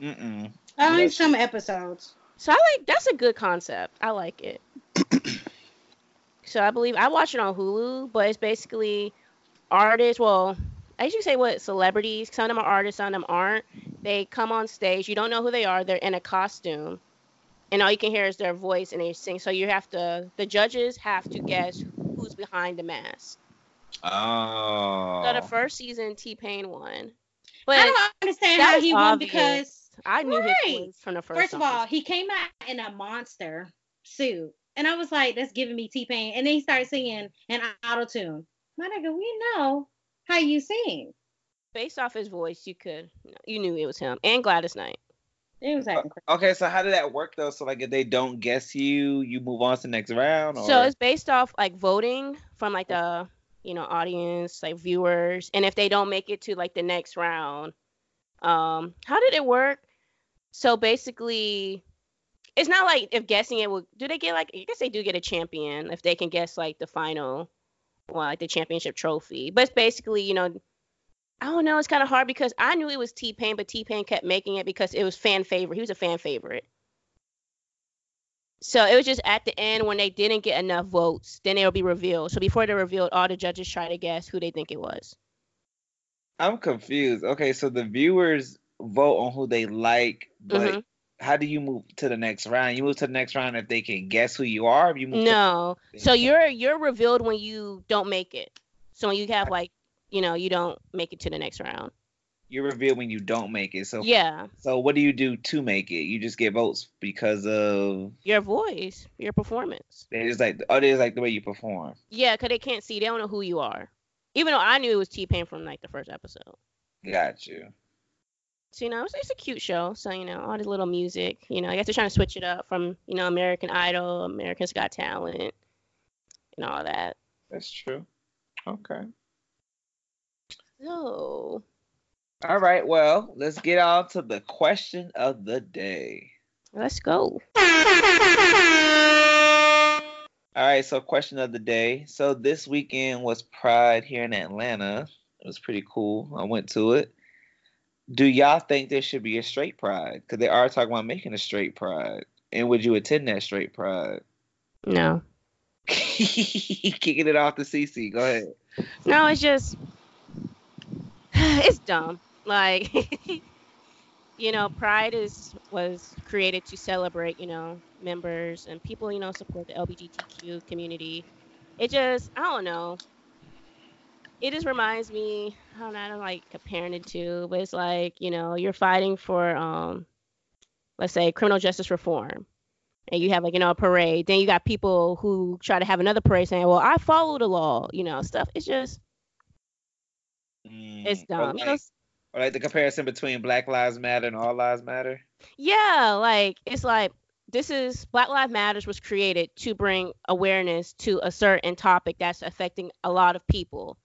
Mm-mm. Only Yes. some episodes. So I like that's a good concept. I like it. so I believe I watch it on Hulu, but it's basically artists. Well, I usually say what celebrities. Some of them are artists, some of them aren't. They come on stage. You don't know who they are. They're in a costume, and all you can hear is their voice, and they sing. So you have to. The judges have to guess who's behind the mask. Oh. So the first season, T Pain won. I don't understand how was he won because I knew Right. his voice from the first. First of all, he came out in a monster suit, and I was like, "That's giving me T Pain." And then he started singing an auto tune. My nigga, we know how you sing. based off his voice, you could, you knew it was him, and Gladys Knight. It was acting crazy. Okay, so how did that work though? So like if they don't guess you, you move on to the next round or So it's based off like voting from like the you know audience, like viewers, and if they don't make it to like the next round, um, how did it work? So basically, it's not like if guessing it will. Do they get like? I guess they do get a champion if they can guess like the final, well, like the championship trophy. But it's basically, you know, I don't know. It's kind of hard because I knew it was T Pain, but T Pain kept making it because it was fan favorite. He was a fan favorite. So it was just at the end when they didn't get enough votes, then it'll be revealed. So before they're revealed, all the judges try to guess who they think it was. I'm confused. Okay, so the viewers vote on who they like, but Mhm. How do you move to the next round? You move to the next round if they can guess who you are. If you move to- No. So you're you're revealed when you don't make it. So when you have like, you know, you don't make it to the next round. you're revealed when you don't make it. So Yeah. So what do you do to make it? You just get votes because of Your voice, your performance. it's like oh, it's like the way you perform. Yeah, because they can't see. They don't know who you are. Even though I knew it was T Pain from like the first episode. Got you. So you know, it's, it's a cute show. So you know, all the little music. You know, I guess they're trying to switch it up from you know American Idol, America's Got Talent, and all that. That's true. Okay. So All right. Well, let's get on to the question of the day. let's go. All right, so question of the day. So this weekend was Pride here in Atlanta. It was pretty cool. I went to it. Do y'all think there should be a straight Pride? Because they are talking about making a straight Pride. And would you attend that straight Pride? No, Kicking it off to CC. Go ahead. no, it's just it's dumb. Like you know, Pride is was created to celebrate you know members and people you know support the LGBTQ community. It just I don't know. It just reminds me. I don't know. I don't like comparing it to, but it's like you know you're fighting for um, let's say criminal justice reform. And you have like you know a parade. Then you got people who try to have another parade saying, "Well, I follow the law," you know, stuff. It's just it's Mm, dumb. Or You know, or like the comparison between Black Lives Matter and All Lives Matter. Yeah, like it's like this is Black Lives Matters was created to bring awareness to a certain topic that's affecting a lot of people.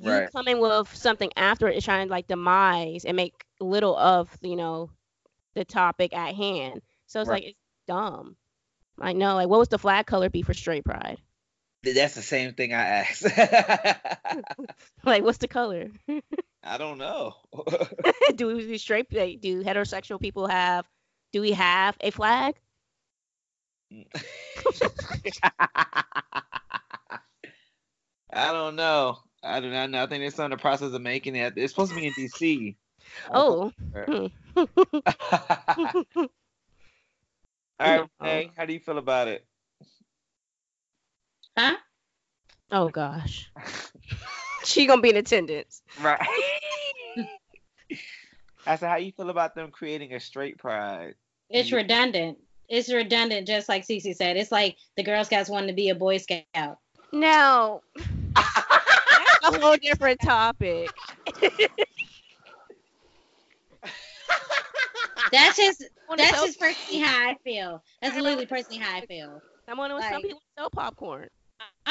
You Right. coming with something after it is trying to like demise and make little of you know the topic at hand. So it's Right. like it's dumb. I know. Like, what was the flag color be for straight pride? That's the same thing I asked. Like, what's the color? I don't know. do we do straight? like, Do heterosexual people have? Do we have a flag? I don't know. I do not know. I think they're still in the process of making it. It's supposed to be in DC. Oh. All right, No. Renee, how do you feel about it? Huh? Oh gosh. she gonna be in attendance. Right. I said, how you feel about them creating a straight pride? It's redundant. It's redundant, just like Cece said. It's like the Girl Scouts wanting to be a Boy Scout. Now, that's a whole different topic. That's just that's just personally how I feel. That's literally personally how I feel. Someone some like- some people sell popcorn.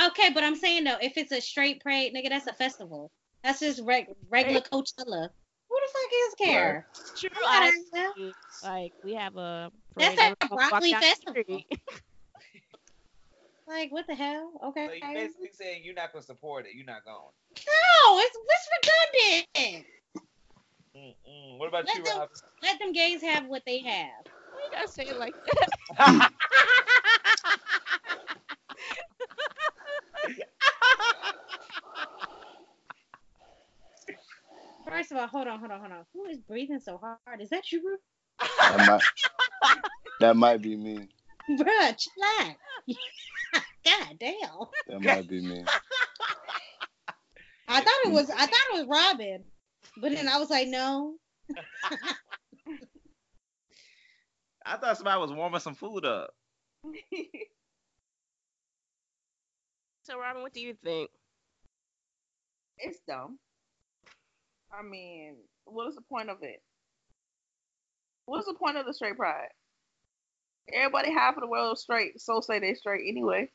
Okay, but I'm saying though, if it's a straight parade, nigga, that's a festival. That's just reg- regular Coachella. Who the fuck is care? True. Like we have a. That's a every time we walk broccoli festival. Street. Like what the hell? Okay. So you basically saying you're not gonna support it. You're not going. No, it's it's redundant. Mm-mm. What about Let you, them- Rob? Let them gays have what they have. Why you gotta say it like that? First of all, hold on, hold on, hold on. Who is breathing so hard? Is that you, Ru? That might, that might be me. Bruh, chillax. God damn. That might be me. I thought it was I thought it was Robyn. But then I was like, no. I thought somebody was warming some food up. So Robyn, what do you think? it's dumb. I mean, what is the point of it? What is the point of the straight pride? Everybody half of the world is straight, so say they straight anyway.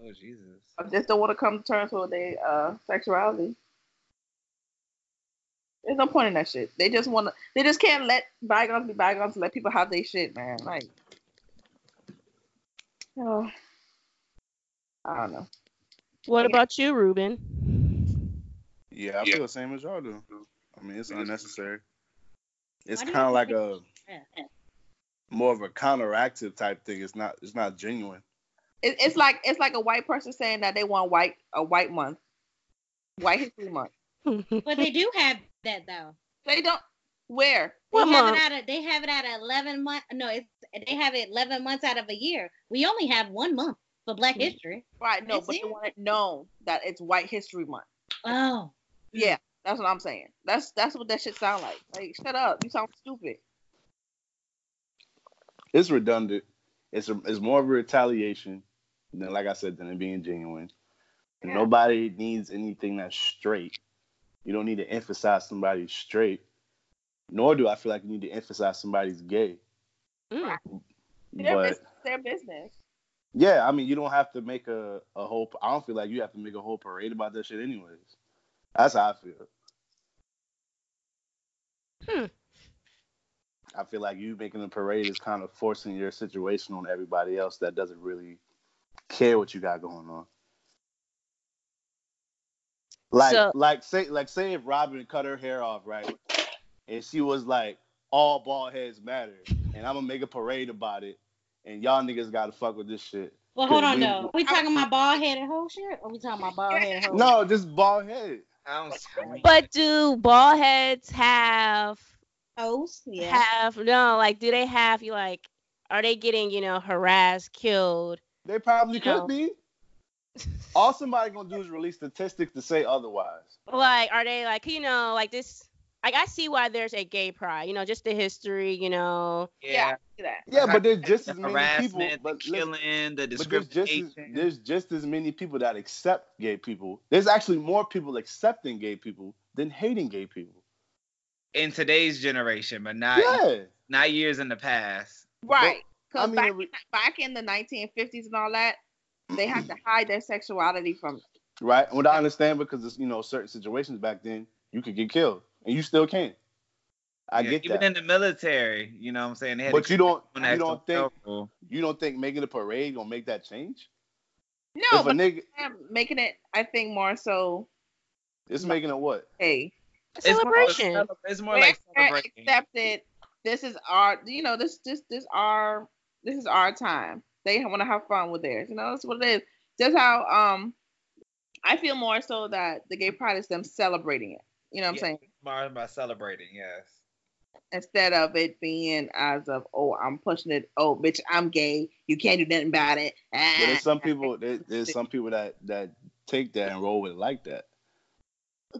Oh Jesus. I just don't want to come to terms with their uh, sexuality. There's no point in that shit. They just want to. They just can't let bygones be bygones and let people have their shit, man. Like, oh, I don't know. What about you, Ruben? Yeah, I feel the same as y'all do. I mean, it's unnecessary. It's Why do you kind of like a Yeah. More of a counteractive type thing. It's not. It's not genuine. It, it's like it's like a white person saying that they want white a white month, White History Month. But they do have that though. They don't. Where? They What have month? it out of they have it out of eleven months. No, it's they have it eleven months out of a year. We only have one month for Black Hmm. History. Right. No, That's but it. they want it known that it's White History Month. Oh, Yeah, that's what I'm saying. That's that's what that shit sound like. Like, shut up. You sound stupid. It's redundant. It's a, it's more of a retaliation than, like I said, than it being genuine. Yeah. Nobody needs anything that's straight. You don't need to emphasize somebody's straight. Nor do I feel like you need to emphasize somebody's gay. Mm. Their But business. Their business. yeah, I mean, you don't have to make a, a whole. I don't feel like you have to make a whole parade about that shit, anyways. That's how I feel. Hmm. I feel like you making a parade is kind of forcing your situation on everybody else that doesn't really care what you got going on. Like, So- like say, like say if Robyn cut her hair off, right, and she was like, "All bald heads matter," and I'm gonna make a parade about it, and y'all niggas gotta fuck with this shit. well, hold Cause on we- though. We talking about bald headed whole shit, or we talking about bald headed whole? No, just bald head. I'm screaming. But do bald heads have hoes. Yeah. have no like do they have you like are they getting you know harassed killed They probably No. could be. All somebody gonna do is release statistics to say otherwise. like are they like you know like this like I see why there's a gay pride you know just the history you know yeah. See. Yeah, but there's just the as many harassment, people. the But listen, killing, the But there's just as, discrimination. there's just as many people that accept gay people. There's actually more people accepting gay people than hating gay people. In today's generation, but not Yeah. not years in the past. Right. I Because mean, back, it re- back in the 1950s and all that, they had to hide their sexuality from. Right. What I understand because it's, you know certain situations back then you could get killed and you still can. I Yeah, get even that. in the military, you know what I'm saying? They had But to you don't you don't think rule. you don't think making a parade gonna make that change? No, if a but nigga I'm making it, I think, more so, it's making it what? hey, a It's more- celebration It's, it's more like celebrating. accepted. This is our, you know, this, this, this our, this is our time. They want to have fun with theirs. You know, that's what it is. Just how, um, I feel more so that the gay pride is them celebrating it. You know what I'm saying? More about celebrating, yes. instead of it being as of oh I'm pushing it oh bitch I'm gay you can't do nothing about it But there's Ah. some people there, there's some people that that take that and roll with it like that.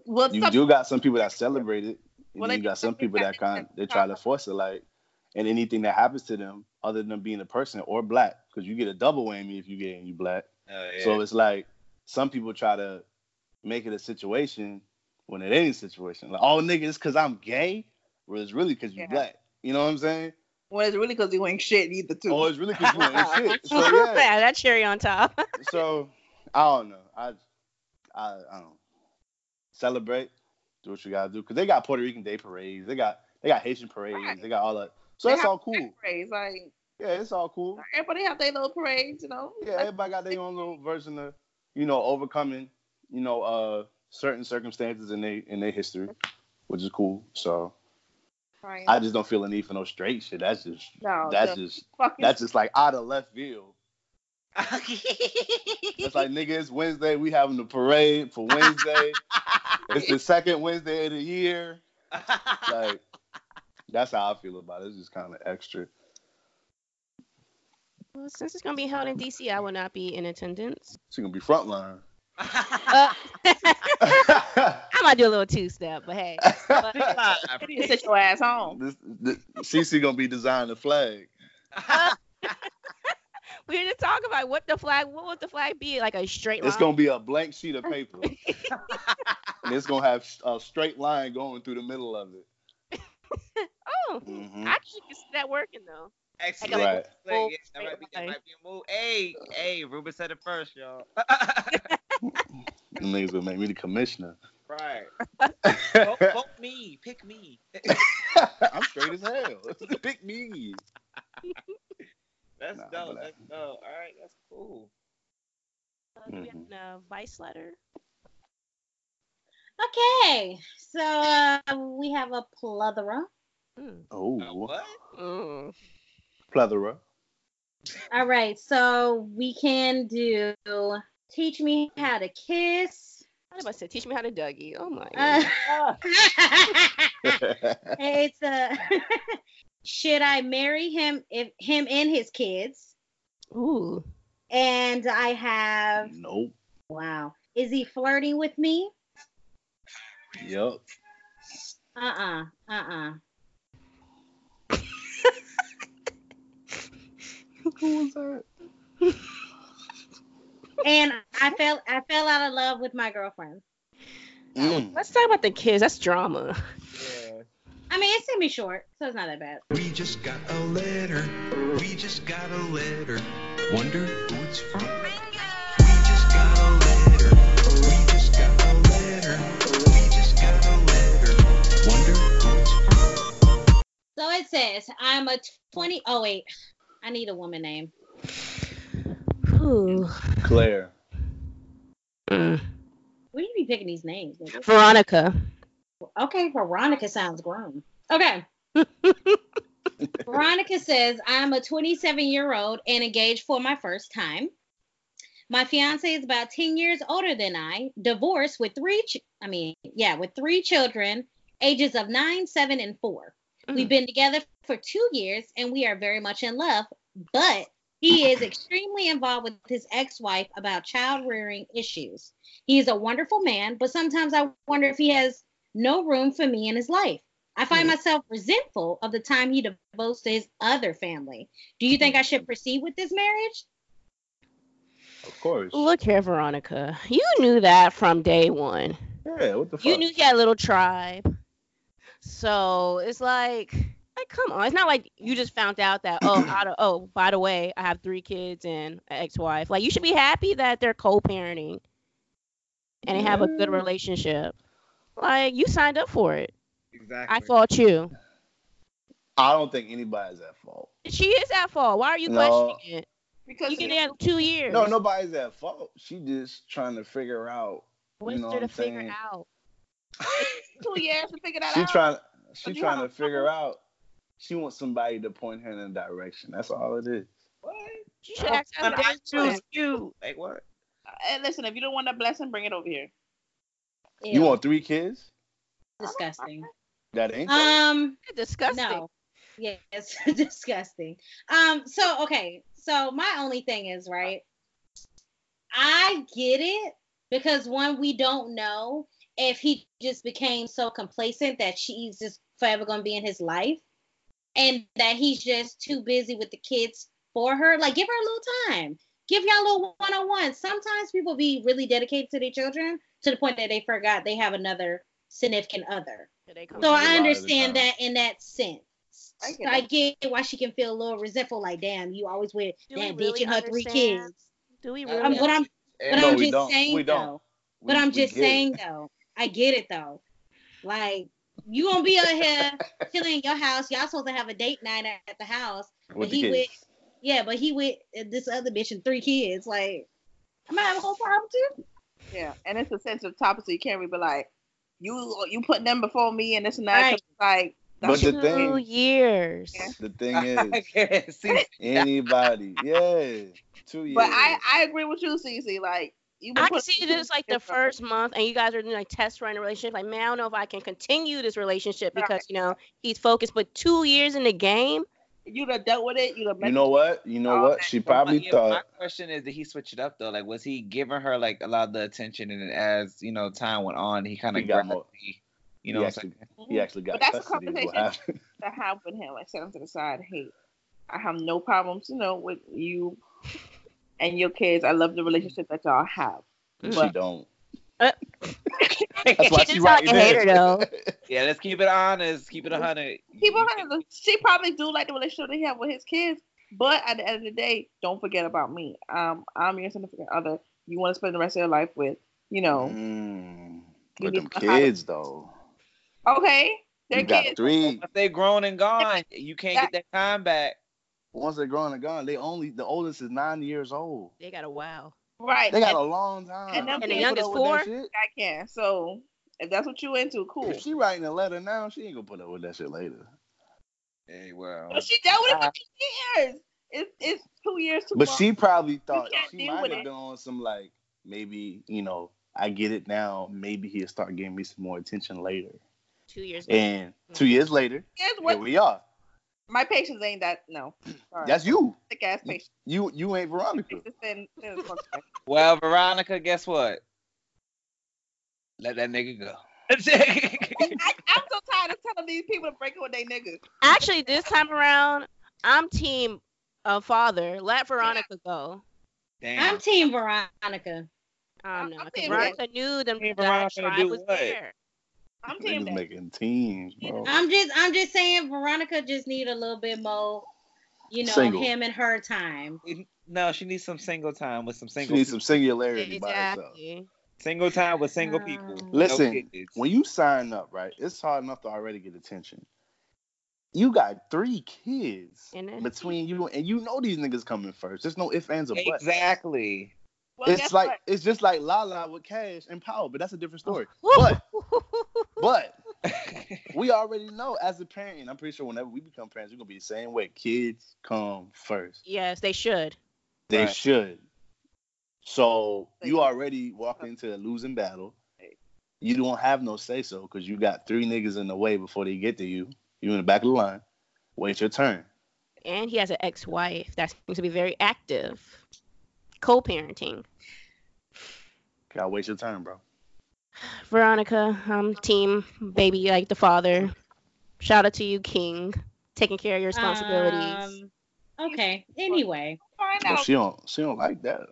Well, You some- do got some people that celebrate it, and Well, then you got some some people people that that- kind they try to force it like, and anything that happens to them other than being a person or black, because you get a double whammy if you get and you black. Oh, yeah. So it's like some people try to make it a situation when it ain't a situation. Like, oh nigga, it's because I'm gay, where it's really because you Yeah. black. You know what I'm saying? well it's really because you ain't shit either too Or it's really because you ain't shit. So yeah. yeah. that cherry on top So I don't know. I I I don't celebrate. Do what you gotta do because they got Puerto Rican Day parades. They got they got Haitian parades. Right. They got all that. So They have all cool. parades like Yeah, it's all cool. everybody have their little parades you know Yeah, everybody got their own little version of you know overcoming you know uh certain circumstances in their in their history, which is cool. So Right. I just don't feel a need for no straight shit. That's just no that's just that's just like out of left field. It's like nigga, it's Wednesday. We having the parade for Wednesday. it's the second Wednesday of the year. Like that's how I feel about it. It's just kind of extra. well, since it's gonna be held in DC I will not be in attendance It's gonna be frontline. uh, I might do a little two step but hey you sit your ass home this, this, CC gonna be designing the flag. We need to talk about what the flag. What would the flag be? Like a straight line. It's gonna be a blank sheet of paper, and it's gonna have a straight line going through the middle of it. oh, Mhm. I actually can see that working though. Actually, Like a like, full yeah, that might be that might be a move. Hey, hey, Ruben said it first, y'all. Them niggas will make me the commissioner. right. Vote, vote me. Pick me. I'm straight as hell. Pick me. That's Nah, dope. but I- That's dope. All right, that's cool. Uh, do we have Mhm. a vice letter? Okay, so uh, we have a plethora. Mm. Oh, Uh, what? Mm. plethora. All right, so we can do teach me how to kiss. I was about to say, teach me how to Dougie. Oh my Uh, god. it's uh, should I marry him if him and his kids? Ooh. And I have nope. wow. Is he flirting with me? Yep. Uh-uh. Uh-uh. Who was that? And I fell I fell out of love with my girlfriend. Mm. Let's talk about the kids. That's drama. Yeah. I mean, it's gonna be short, so it's not that bad. We just got a letter. We just got a letter. Wonder who it's from. We just got a letter. We just got a letter. We just got a letter. Wonder who it's from. So it says, I'm a 20. Oh, wait. I need a woman name. Ooh. Claire. Mm. Where do you be picking these names? Veronica. Okay, Veronica sounds grown. Okay. Veronica says, I'm a 27 year old and engaged for my first time. My fiance is about 10 years older than I, divorced with three, ch- I mean, yeah, with three children, ages of nine, seven, and four. We've Mm. been together for two years and we are very much in love, but he is extremely involved with his ex wife about child rearing issues. He is a wonderful man, but sometimes I wonder if he has no room for me in his life. I find myself resentful of the time he devotes to his other family. Do you think I should proceed with this marriage? Of course. Look here, Veronica. You knew that from day one. Yeah, what the fuck? You knew he had a little tribe. So it's like, like, come on. It's not like you just found out that oh, out of, oh, by the way, I have three kids and an ex-wife. Like you should be happy that they're co-parenting and they have a good relationship. Like you signed up for it. Exactly. I fault you. I don't think anybody's at fault. She is at fault. Why are you No. questioning it? Because You get there two years. No, nobody's at fault. She just trying to figure out. What you is know there what to I'm figure out? two years to figure that She out. trying. She But trying to a figure couple- out. She wants somebody to point her in a direction. That's all it is. What? She should ask And I choose you. Like what? Hey, listen, if you don't want that blessing, bring it over here. You want three kids? disgusting. That ain't. Um, Disgusting. no. Yes, disgusting. Um, so okay, so my only thing is right. I get it because one, we don't know if he just became so complacent that she's just forever gonna be in his life, and that he's just too busy with the kids for her. Like, give her a little time. Give y'all a little one on one. Sometimes people be really dedicated to their children to the point that they forgot they have another significant other. Did So I understand that in that sense. I get I get why she can feel a little resentful, like, damn, you always with Do that bitch really and her three kids. Do we Um, really? Um, but I'm but no, I'm we just don't. saying We don't. though. We- But I'm just get it. saying though. I get it though. Like you gonna be out here chilling in your house. Y'all supposed to have a date night at the house. with but the he kids. with- Yeah, but he with this other bitch and three kids. Like I might have a whole problem too. Yeah, and it's a sensitive topic, so you can't really be like, you you put them before me and this and that. 'cause Right. it's Like, But that's the two thing- years. The thing I is, can't see. anybody, yeah, two years. But I I agree with you, Cece. Like, you been I can see this like the kids up. first month, and you guys are doing like test running a relationship. Like, man, I don't know if I can continue this relationship because you know he's focused. But two years in the game, You'd have dealt with it. You'd have. you know what? You know Oh, what? She probably Yeah, but My question is, did he switch it up though? Like, was he giving her like a lot of the attention, and as you know time went on, he kind of got got more- You know he actually, saying? Mm-hmm. he actually got But that's a custody. Is what conversation. happened. have with him, I set him to the side. Hey, I have no problems, you know, with you and your kids. I love the relationship that y'all have. She But don't. Uh, That's why She she just sound like writing a hater, though. Yeah, let's keep it honest. Keep it a hundred. people, she probably do like the relationship they have with his kids. But at the end of the day, don't forget about me. Um, I'm your significant other. You want to spend the rest of your life with, you know. Mm, You but them to know how to- kids though. Okay, they're You got kids. three. If they grown and gone, you can't get that time back. Once they're grown and gone, they only the oldest is nine years old. They got a wow. Right. They got and a long time. and them And the kids youngest Put up with that four? I can. So if that's what you into, cool. If she writing a letter now, she ain't gonna put up with that shit later. Hey, well. But she dealt with it for two years. It's it's two years too But long. she probably thought she might have it. been on some like maybe you know I get it now. Maybe he'll start giving me some more attention later. Two years. And two years later, Here's here we are. My patience ain't that no. Sorry. That's you. thick ass patient. You you ain't Veronica. It's thin- thin as fuck. Well, Veronica, guess what? Let that nigga go. I, I'm so tired of telling these people to break up with they niggas. Actually, this time around, I'm team uh, father. Let Veronica go. Damn. I'm Team Veronica. Um, no, I'm 'cause team Veronica knew them Team Veronica tribe do was what? there. I'm team that. making teams, bro. I'm just I'm just saying Veronica just need a little bit more, you know, Single. him and her time. No, she needs some single time with some She single needs some singularity by herself. Single time with single Um, people. Listen, kids. when you sign up, right, it's hard enough to already get attention. You got three kids And then- between you, and you know these niggas coming first. There's no ifs, ands, or buts. exactly. Well, It's like what? it's just like Lala with Cash and Power, but that's a different story. But but we already know as a parent, and I'm pretty sure whenever we become parents, we're gonna be the same way. Kids come first. yes, they should. They Right. should. So you already walk into a losing battle. You don't have no say so because you got three niggas in the way before they get to you. You in the back of the line. Wait your turn. And he has an ex-wife that seems to be very active. Co-parenting. Gotta waste your time, bro. Veronica, um, team baby like the father. Shout out to you, King, taking care of your responsibilities. Um, okay. Anyway, Find But out. she don't she don't like that.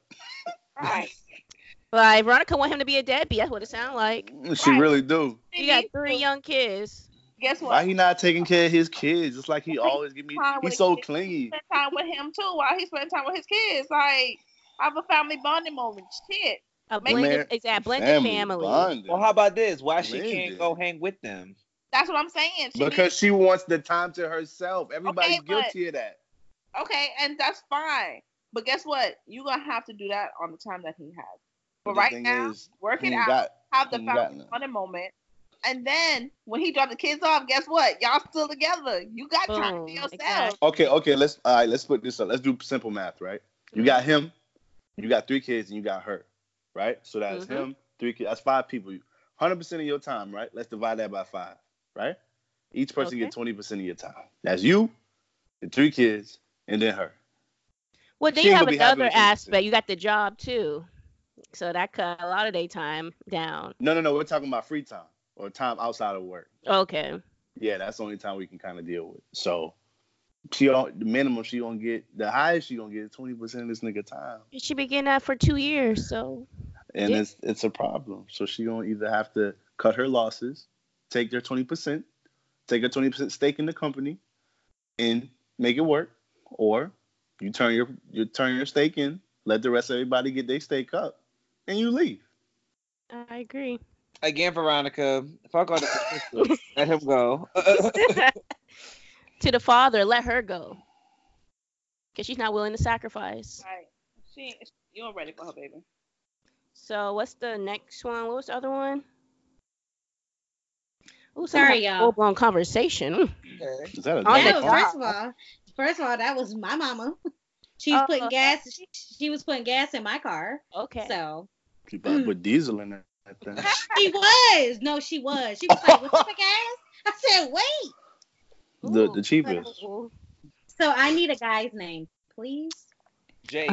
Right. like Veronica want him to be a deadbeat. That's what it sounds like. She Right. really do. You got three young kids. Guess what? Why he not taking care of his kids? It's like he always give me Time he's so the clingy. Spend time with him too while he spending time with his kids. Like have a family bonding moment. Shit. A blended, Man, exact blended family. bonding. Well, how about this? Why she can't go hang with them? That's what I'm saying. She Because she wants the time to herself. Everybody's but- guilty of that. okay, and that's fine. But guess what? You're gonna have to do that on the time that he has. But the right now, is, work it out. got- have the he ain't got family bonding moment. And then when he dropped the kids off, guess what? Y'all still together. You got time Boom, to yourself. exactly. Okay, okay, let's all right, let's put this up. Let's do simple math, right? You mm-hmm. got him, you got three kids, and you got her, right? So that's Mhm. him, three kids. That's five people. Hundred percent of your time, right? Let's divide that by five, right? Each person Okay. get twenty percent of your time. That's you, the three kids, and then her. Well, then you have gonna be happy another aspect. You got the job too, so that cut a lot of their time down. No, no, no. We're talking about free time or time outside of work. Okay. Yeah, that's the only time we can kind of deal with. So she don't the minimum she gonna get the highest she gonna get twenty percent of this nigga time. She been getting that for two years, so and Yeah. it's it's a problem. So she gonna either have to cut her losses, take their twenty percent, take a twenty percent stake in the company, and make it work, or you turn your you turn your stake in, let the rest of everybody get their stake up, and you leave. I agree. Again, Veronica, fuck all the statistics. Let him go. to the father, let her go, because she's not willing to sacrifice. Right. She you ain't ready for her baby. So what's the next one? What was the other one? Ooh, Sorry, y'all. Full blown conversation. Okay. Is that a On double yeah, first of all, first of all, that was my mama. She was Oh, putting uh-huh. gas. She, she was putting gas in my car. Okay. So You better put diesel in that thing. she was. No, she was. She was like, "What's the gas?" I said, "Wait." The the cheapest. Ooh. So I need a guy's name, please. Jake.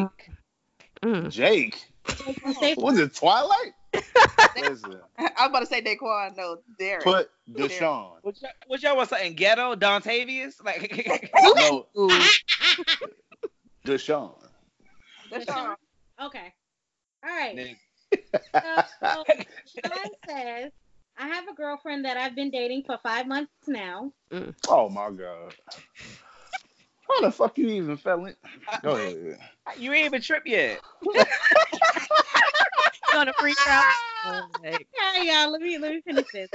Mm. Jake. Say Was it Twilight? Listen, I'm about to say Daquan. No, Derek. put Deshaun. What y'all, what y'all want something ghetto? Dontavius? Like No, Ooh. Deshaun. Deshaun. Okay. All right. So, so Sean says, I have a girlfriend that I've been dating for five months now. Mm. Oh my god. How the fuck you even fell in? Go ahead. you ain't even tripped yet. Gonna freak out. Oh, like, y'all, let me let me finish this.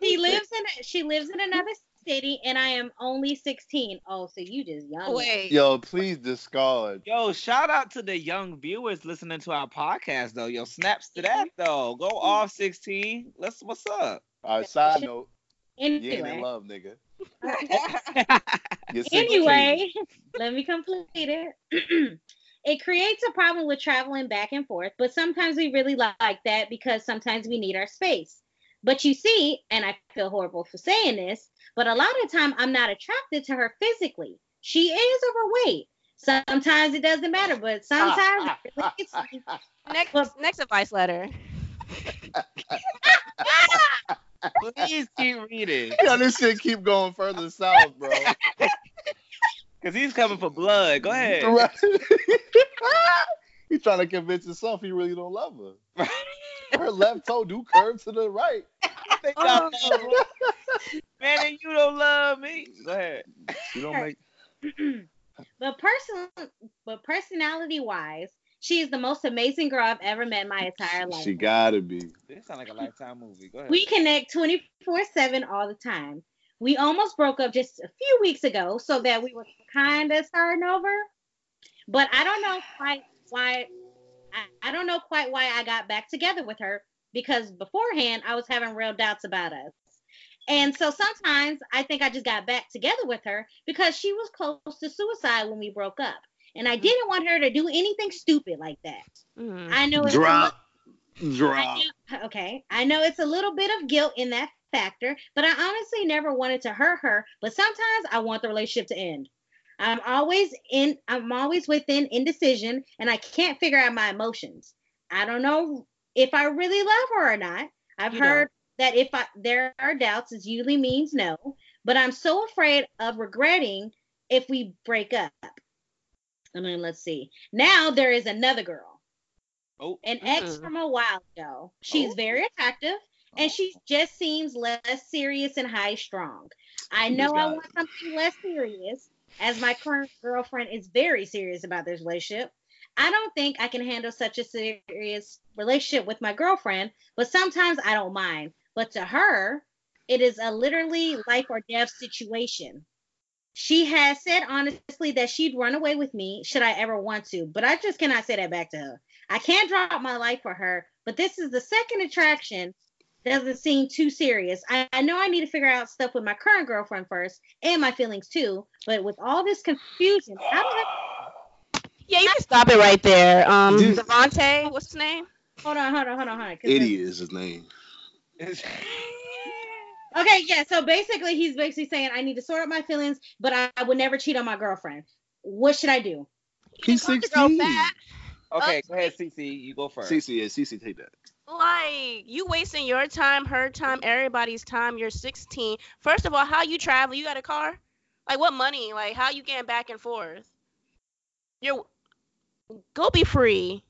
he lives in she lives in another city, and I am only 16. Oh, so you just young. Wait. Yo, please discard. Yo, shout out to the young viewers listening to our podcast though. Yo, snaps to that though. Go off 16. Let's what's up? All right, side note, you ain't in Anyway, love, nigga. That's You're 16. anyway, let me complete it. it creates a problem with traveling back and forth, but sometimes we really like that because sometimes we need our space. But you see, and I feel horrible for saying this, but a lot of the time I'm not attracted to her physically. She is overweight. Sometimes it doesn't matter, but sometimes it really gets. Next, Well- next advice letter. Please keep reading. Yeah, this shit keep going further south, bro. Cause he's coming for blood. Go ahead. Right. He's trying to convince himself he really don't love her. Her left toe do curve to the right. Think y'all love me. Man, and you don't love me. Go ahead. You don't make. but person, but personality wise, she is the most amazing girl I've ever met in my entire life. She gotta be. This sound like a lifetime movie. Go ahead. We connect 24 7 all the time. We almost broke up just a few weeks ago, so that we were kind of starting over. But I don't know quite why. I, I don't know quite why I got back together with her because beforehand I was having real doubts about us. And so sometimes I think I just got back together with her because she was close to suicide when we broke up. And I didn't want her to do anything stupid like that. Mhm. I know it's a Drop. I Drop. know, okay, I know it's a little bit of guilt in that factor, but I honestly never wanted to hurt her. But sometimes I want the relationship to end. I'm always in. I'm always within indecision, and I can't figure out my emotions. I don't know if I really love her or not. I've You heard that if I, there are doubts, it usually means no. But I'm so afraid of regretting if we break up. I mean, let's see. Now there is another girl Oh, an ex Mhm. from a while ago. She's Oh. very attractive and she just seems less serious and high strong. I know I want something less serious, as my current girlfriend is very serious about this relationship. I don't think I can handle such a serious relationship with my girlfriend, but sometimes I don't mind. But to her, it is a literally life or death situation. She has said honestly that she'd run away with me should I ever want to, but I just cannot say that back to her. I can't drop my life for her, but this is the second attraction. Doesn't seem too serious. I, I know I need to figure out stuff with my current girlfriend first and my feelings too, but with all this confusion, how do I Yeah, you can stop it right there. Um, Dude. Devontae, what's his name? hold on, hold on, hold on, hold on. 'cause Idiot is his name. Okay, yeah. So basically, he's basically saying I need to sort out my feelings, but I, I would never cheat on my girlfriend. What should I do? He's Call the girl 16. fat. okay, go ahead, CC. You go first. CC, yeah, CC, take that. Like you wasting your time, her time, everybody's time. You're 16. First of all, how you travel? You got a car? Like what money? Like how you getting back and forth? You're go be free.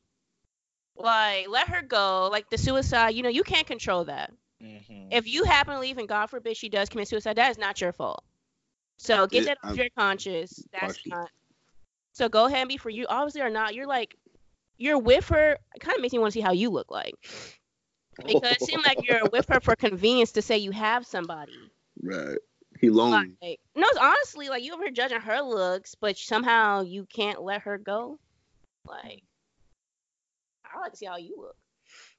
Like let her go. Like the suicide, you know, you can't control that. Mhm. If you happen to leave and God forbid she does commit suicide, that is not your fault. So get Yeah, that off I'm- your conscience. That's not. So go ahead and be free. You obviously are not. You're like, you're with her. It kind of makes me want to see how you look like. Because it seems like you're with her for convenience to say you have somebody. Right. He lonely. Like, no, it's honestly like you over here judging her looks, but somehow you can't let her go. Like, I like to see how you look,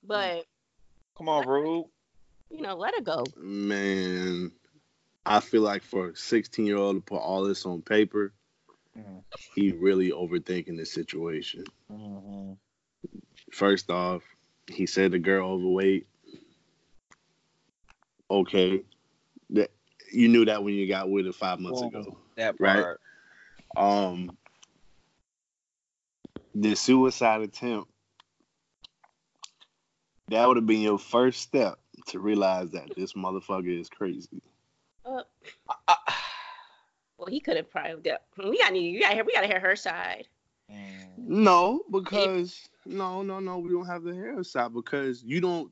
but Come on, Rube. you know, let her go. Man, I feel like for a 16 year old to put all this on paper, Mhm. he really overthinking the situation. Mhm. First off, he said the girl overweight. Okay. That you knew that when you got with her five months Boom. ago. That Right. part. Um the suicide attempt that would have been your first step to realize that this motherfucker is crazy. Uh, Uh, well, he could have probably. done- We got need. We got to hear. We got to hear her side. mm. No, because no, no, no, we don't have the hair side because you don't,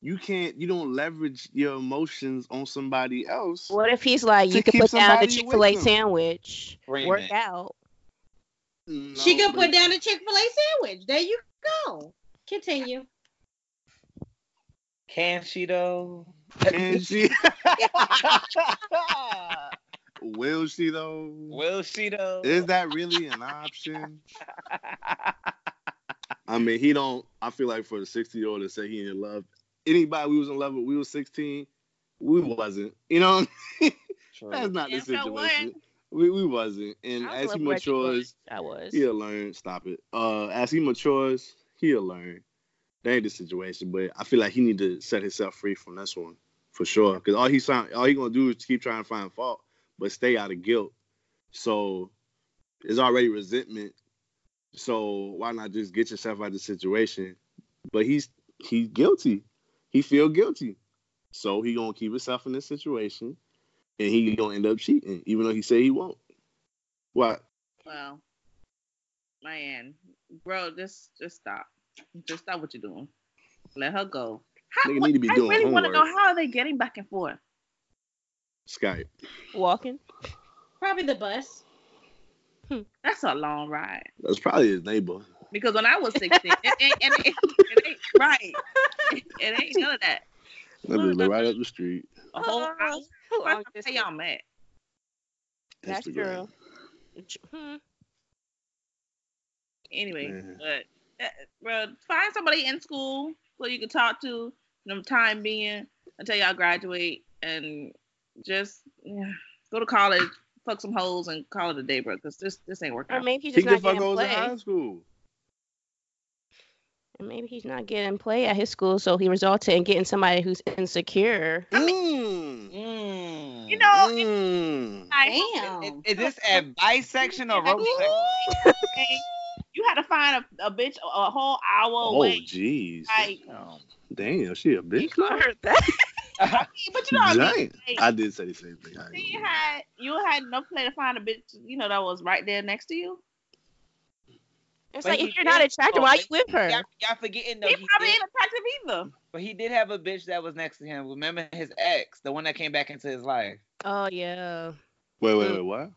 you can't, you don't leverage your emotions on somebody else. What if he's like, you could put down the Chick Fil A sandwich, Screaming. work out. No, she could put down a Chick Fil A sandwich. There you go. Continue. Can she though? Can she? Will she though? Will she though? Is that really an option? I mean, he don't. I feel like for the sixty year old to say he in love, anybody we was in love with, we was sixteen, we wasn't. You know, that's not the Yeah, so what? situation. We we wasn't, and I as he in love with Reggie matures, I was. he'll learn. Stop it. Uh, as he matures, he'll learn. That ain't the situation, but I feel like he need to set himself free from this one for sure. Because all he's trying, all he gonna do is keep trying to find fault, but stay out of guilt. So it's already resentment. So why not just get yourself out of the situation? But he's he's guilty. He feel guilty. So he gonna keep himself in this situation, and he gonna end up cheating, even though he say he won't. What? Well, man, bro, just just stop. Just stop what you're doing. Let her go. How, Nigga need to be I doing really want to know how are they getting back and forth. Skype. Walking. Probably the bus. That's a long ride. That's probably his neighbor. Because when I was 16, it ain't, it ain't, it ain't right. It ain't none of that. That bitch live right up the street. A whole Uh, house. long How distance. y'all met? That's Instagram. true. Hmm. Anyway, Man. but uh, bro, find somebody in school so you can talk to them time being until y'all graduate and just yeah, go to college, fuck some holes, and call it a day, bro. Because this this ain't working. Or maybe he's He just can not fuck getting hoes in play. high school. And maybe he's not getting play at his school, so he resulted in getting somebody who's insecure. Mm. Mm. You know, it's Mm. like, Damn. Is, is this advice section or roast section? you had to find a, a bitch a, a whole hour Oh, away. jeez. Like, Oh. Damn, she a bitch. I heard that. but you know what I mean? Dang. I did say the same thing. I you gonna had you had enough play to find a bitch, you know, that was right there next to you. It's But like if you're not did- attracted, oh, why but you with her? Y'all, y'all forgetting though. He He probably did, ain't attractive either. but he did have a bitch that was next to him. Remember his ex, the one that came back into his life. Oh yeah. Wait, wait, mm. wait, what?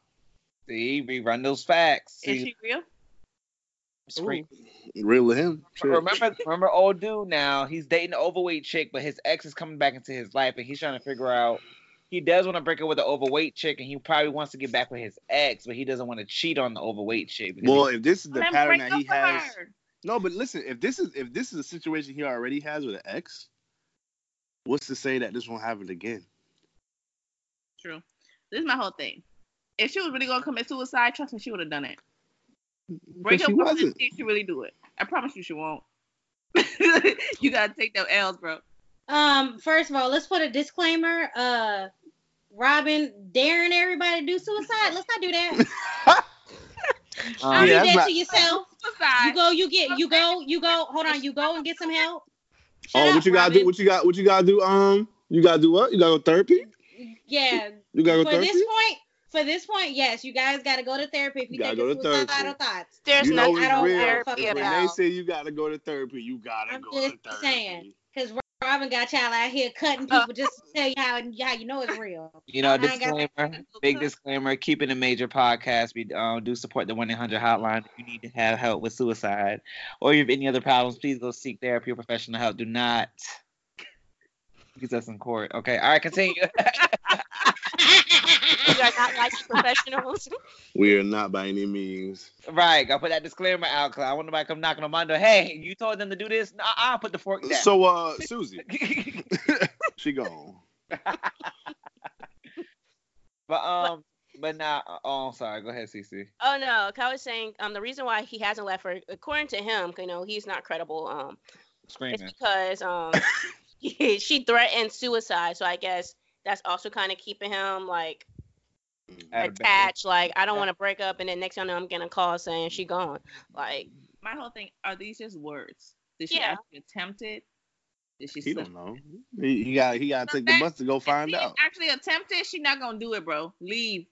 See, we run those facts. Is See, she real? Screen. Real with him? Shit. Remember, remember, old dude. Now he's dating an overweight chick, but his ex is coming back into his life, and he's trying to figure out. He does want to break up with the overweight chick, and he probably wants to get back with his ex, but he doesn't want to cheat on the overweight chick. because Well, if this is the pattern that he has, her. no. But listen, if this is if this is a situation he already has with an ex, what's to say that this won't happen again? True. This is my whole thing. If she was really gonna commit suicide, trust me, she would have done it. Break up she with her, wasn't. she should really do it. I promise you, she won't. you gotta take them L's, bro. Um, first of all, let's put a disclaimer. Uh, Robyn daring everybody to do suicide. Let's not do that. Um, Don't Yeah, do that not- to yourself. You go, you get, you go, you go. Hold on, you go and get some help. Shut oh, up, what you gotta do? What you got? What you gotta do? Um, you gotta do what? You gotta go therapy? Yeah, You gotta go for therapy? this point, for this point, yes, you guys got to go to therapy if you You gotta think go it's to therapy. suicidal thoughts. There's you know nothing I don't- I real. don't when they say you gotta go to therapy, you gotta go. I'm go just to therapy. saying. Because Robyn got y'all out here cutting Uh. people just to tell you how, how you know it's real. You know, I ain't got- disclaimer, big disclaimer, Keeping It Major podcast. We um, do support the 1 800 hotline. If you need to have help with suicide or you have any other problems, please go seek therapy or professional help. Do not use us in court. Okay. All right, continue. You are not licensed professionals. We are not by any means. right. Gotta put that disclaimer out because I want nobody come knocking on my door. Hey, you told them to do this? Nah, I'll put the fork down. So, uh, Susie, she gone. but, um, but now, oh, I'm sorry. Go ahead, CC. Oh no, I was saying um the reason why he hasn't left her, according to him, you know, he's not credible. Um, it's Screaming. because um she threatened suicide, so I guess that's also kind of keeping him like Out of bed. Attached. Like I don't want to break up, and then next thing I know, I'm getting a call saying she gone. Like My whole thing are these just words? Did she Yeah. actually attempt it? Did she? He don't know. He, he got he got to take the bus to go find out. Actually attempted. She not gonna do it, bro. Leave.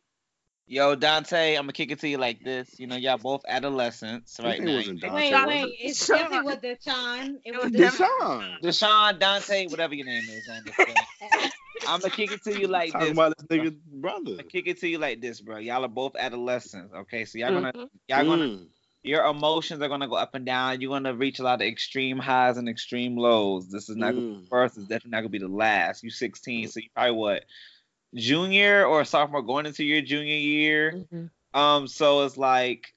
Yo, Dante, I'm gonna kick it to you like this. You know, y'all both adolescents right now. wasn't Dante. Wait, was wait. it? It's Sean. definitely with Deshaun. It was Deshaun. Deshaun, Dante, whatever your name is on this thing. I'm gonna kick it to you like Talking this. about this nigga's brother. I'm gonna kick it to you like this, bro. Y'all are both adolescents, okay? So y'all gonna Mhm. y'all gonna Mm. your emotions are gonna go up and down. You're gonna reach a lot of extreme highs and extreme lows. This is not gonna be Mm. the first. It's definitely not gonna be the last. You 16, so you probably what junior or sophomore going into your junior year. Mhm. Um, so it's like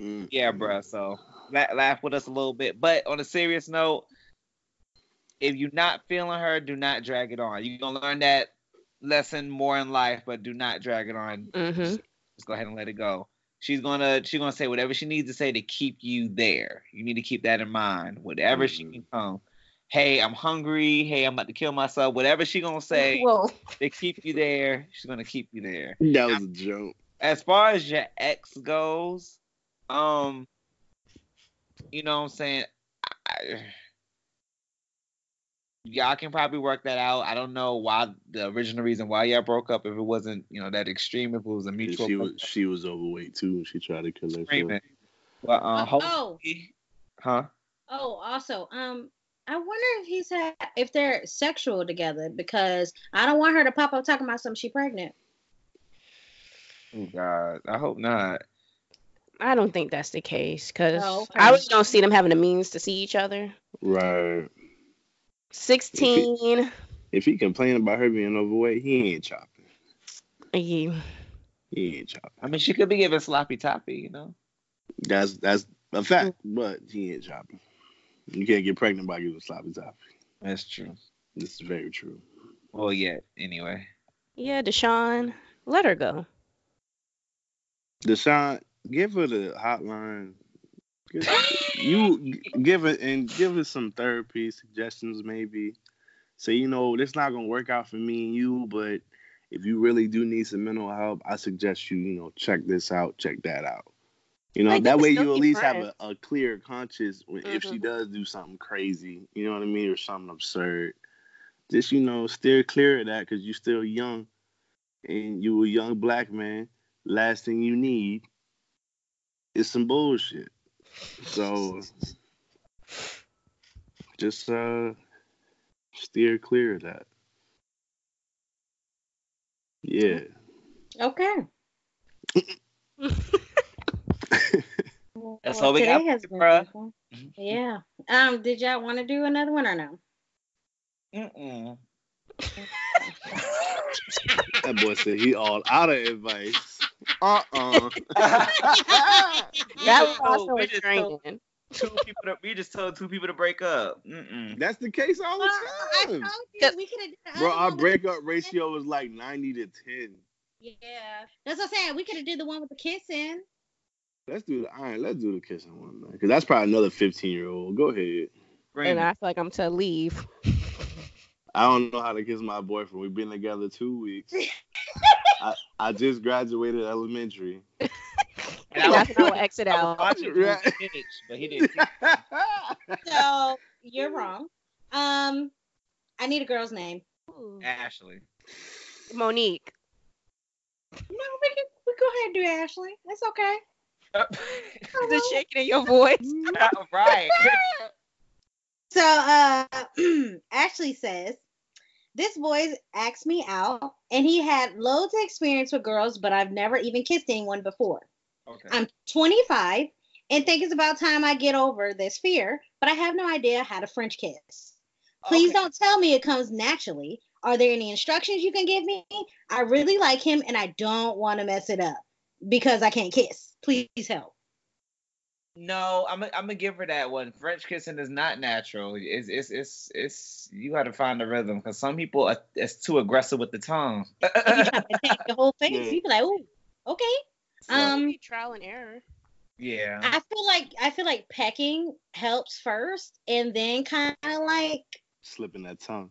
Mm. yeah, bro. So la- laugh with us a little bit. But on a serious note, if you're not feeling her, do not drag it on. You're gonna learn that lesson more in life, but do not drag it on. Mhm. Just go ahead and let it go. She's gonna she's gonna say whatever she needs to say to keep you there. You need to keep that in mind. Whatever she Mhm. can come. Hey, I'm hungry. Hey, I'm about to kill myself. Whatever she gonna say Whoa. to keep you there, she's gonna keep you there That was a joke. as far as your ex goes, um, you know what I'm saying? I, y'all can probably work that out. I don't know why the original reason why y'all broke up if it wasn't, you know, that extreme, if it was a And mutual she was she was overweight too. and She tried to kill herself. agreement. But uh, Oh, huh? Oh, also, um, I wonder if he's had if they're sexual together because I don't want her to pop up talking about something she pregnant. Oh God, I hope not. I don't think that's the case because Oh, okay. I really don't see them having the means to see each other. Right. 16. If he complain about her being overweight, he ain't chopping. Yeah. He ain't chopping. I mean, she could be giving sloppy toppy, you know. That's that's a fact, mm. but he ain't chopping. You can't get pregnant by giving sloppy toppy. That's true. This is very true. Well, yeah. Anyway, Yeah, Deshaun, let her go. Deshaun, give her the hotline. Give- you give it and give her some therapy suggestions, maybe. Say, you know, this not gonna work out for me and you, but if you really do need some mental help, I suggest you, you know, check this out, check that out. You know, Like, that way you at be least have a, a clear conscience when, if she Mhm. does do something crazy, you know what I mean, or something absurd. Just you know, steer clear of that because you're still young, and you a young black man. Last thing you need is some bullshit. So just uh steer clear of that. Yeah. Okay. That's Well, all we today got, has bruh. Yeah. Um. Did y'all want to do another one or no? Mm-mm. That boy said he all out of advice. Uh-uh. That was also we a just told two people. To, we just told two people to break up. Mm-mm. That's the case all the I time. told you we. Bro, our breakup ratio is like 90 to 10. Yeah, that's what I'm saying. We could have did the one with the kissing. Let's do the all right, let's do the kissing one, man. Because that's probably another 15 year old. Go ahead. Bring And. I feel like I'm to leave. I don't know how to kiss my boyfriend. We've been together two weeks. I, I just graduated elementary. And I That's was, how I exit I was out. watching Right. Bruce finish, but he didn't. So you're wrong. Um, I need a girl's name. Ashley. Monique. No, we can we go ahead and do Ashley. That's okay. The shaking in your voice. right. So uh Ashley says this boy asked me out and he had loads of experience with girls, but I've never even kissed anyone before. Okay. I'm 25 and think it's about time I get over this fear, but I have no idea how to French kiss. Please Okay. don't tell me it comes naturally. Are there any instructions you can give me? I really like him and I don't want to mess it up because I can't kiss. Please help. No, I'm i I'm gonna give her that one. French kissing is not natural. It's it's it's it's you got to find the rhythm because some people are it's too aggressive with the tongue. If you try to attack your whole face, Yeah. you be like, oh, okay. So, Um, Maybe trial and error. yeah. I feel like I feel like pecking helps first, and then kind of like Slipping that tongue.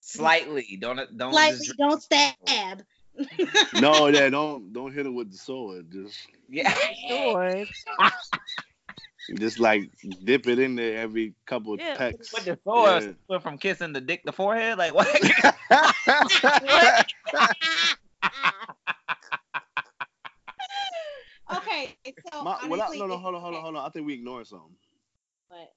Slightly. Don't don't slightly just- don't stab. No, yeah, don't don't hit him with the sword. Just Yeah. Sword. Just like dip it in there every couple Yeah. pecks. What the source Yeah. from kissing the dick to forehead? Like what? okay, so My, well, I, no, no, hold on, hold on, hold on. I think we ignoring something. But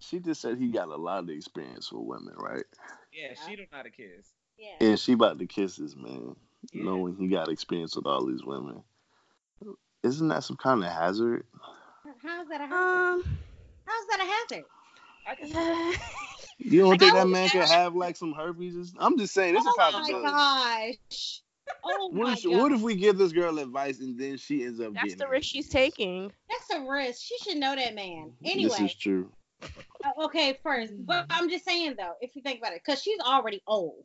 She just said he got a lot of experience with women, right? yeah, she don't know how to kiss. yeah, And she about to kiss this man, Yeah. knowing he got experience with all these women. Isn't that some kind of hazard? how's that a hazard? Um, How's that a hazard? I. You don't think that man could have like some herpes? or s- I'm just saying, it's oh a my possibility. gosh! Oh What my if, god! what if we give this girl advice and then she ends up That's getting the risk she's taking. That's a risk. She should know that man. Anyway. This is true. uh, okay, first, but I'm just saying though, if you think about it, because she's already old,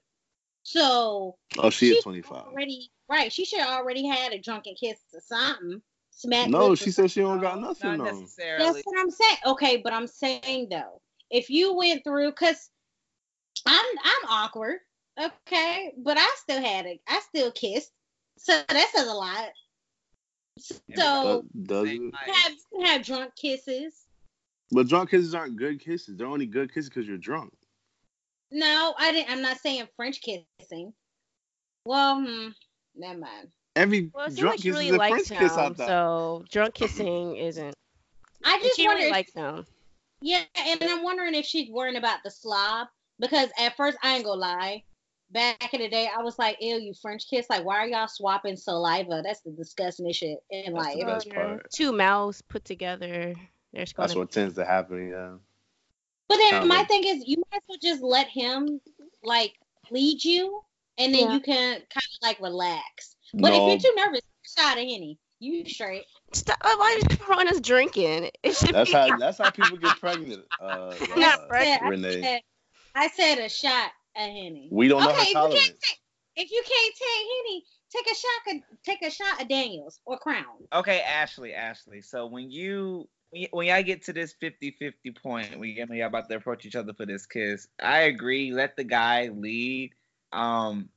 so Oh, she is 25. already right. She should already had a drunken kiss or something. Smack. No, she said she don't got nothing not on. necessarily. That's what I'm saying. Okay, but I'm saying though, if you went through, cause I'm I'm awkward, okay, but I still had it. I still kissed, so that says a lot. So Does Same you have you have drunk kisses. But drunk kisses aren't good kisses. They're only good kisses because you're drunk. No, I didn't. I'm not saying French kissing. Well, hmm, never mind. Every Well, drunk like she kiss really is a likes French him, kiss, I thought. so drunk kissing isn't. I And just she wonder. really if- likes him. yeah, and I'm wondering if she's worrying about the slob because at first I ain't gonna lie. Back in the day, I was like, "Ew, you French kiss! Like, why are y'all swapping saliva? That's the disgusting shit in That's life." the best part. Two mouths put together. There's That's what tends to happen. Yeah. But then Sound my thing is, you might as well just let him like lead you, and then Yeah. you can kind of like relax. But no, if you're too nervous, shot of henny, you straight. Stop! Why are you throwing us drinking? It should that's be. how that's how people get pregnant. Uh, I'm not uh, pregnant. I Renee. said, I said a shot of henny. We don't know okay, her if you tolerance. can't take if you can't take henny, take a shot of take a shot of Daniels or Crown. Okay, Ashley, Ashley. So when you when y'all get to this 50-50 point, when y'all about to approach each other for this kiss, I agree. Let the guy lead. Um,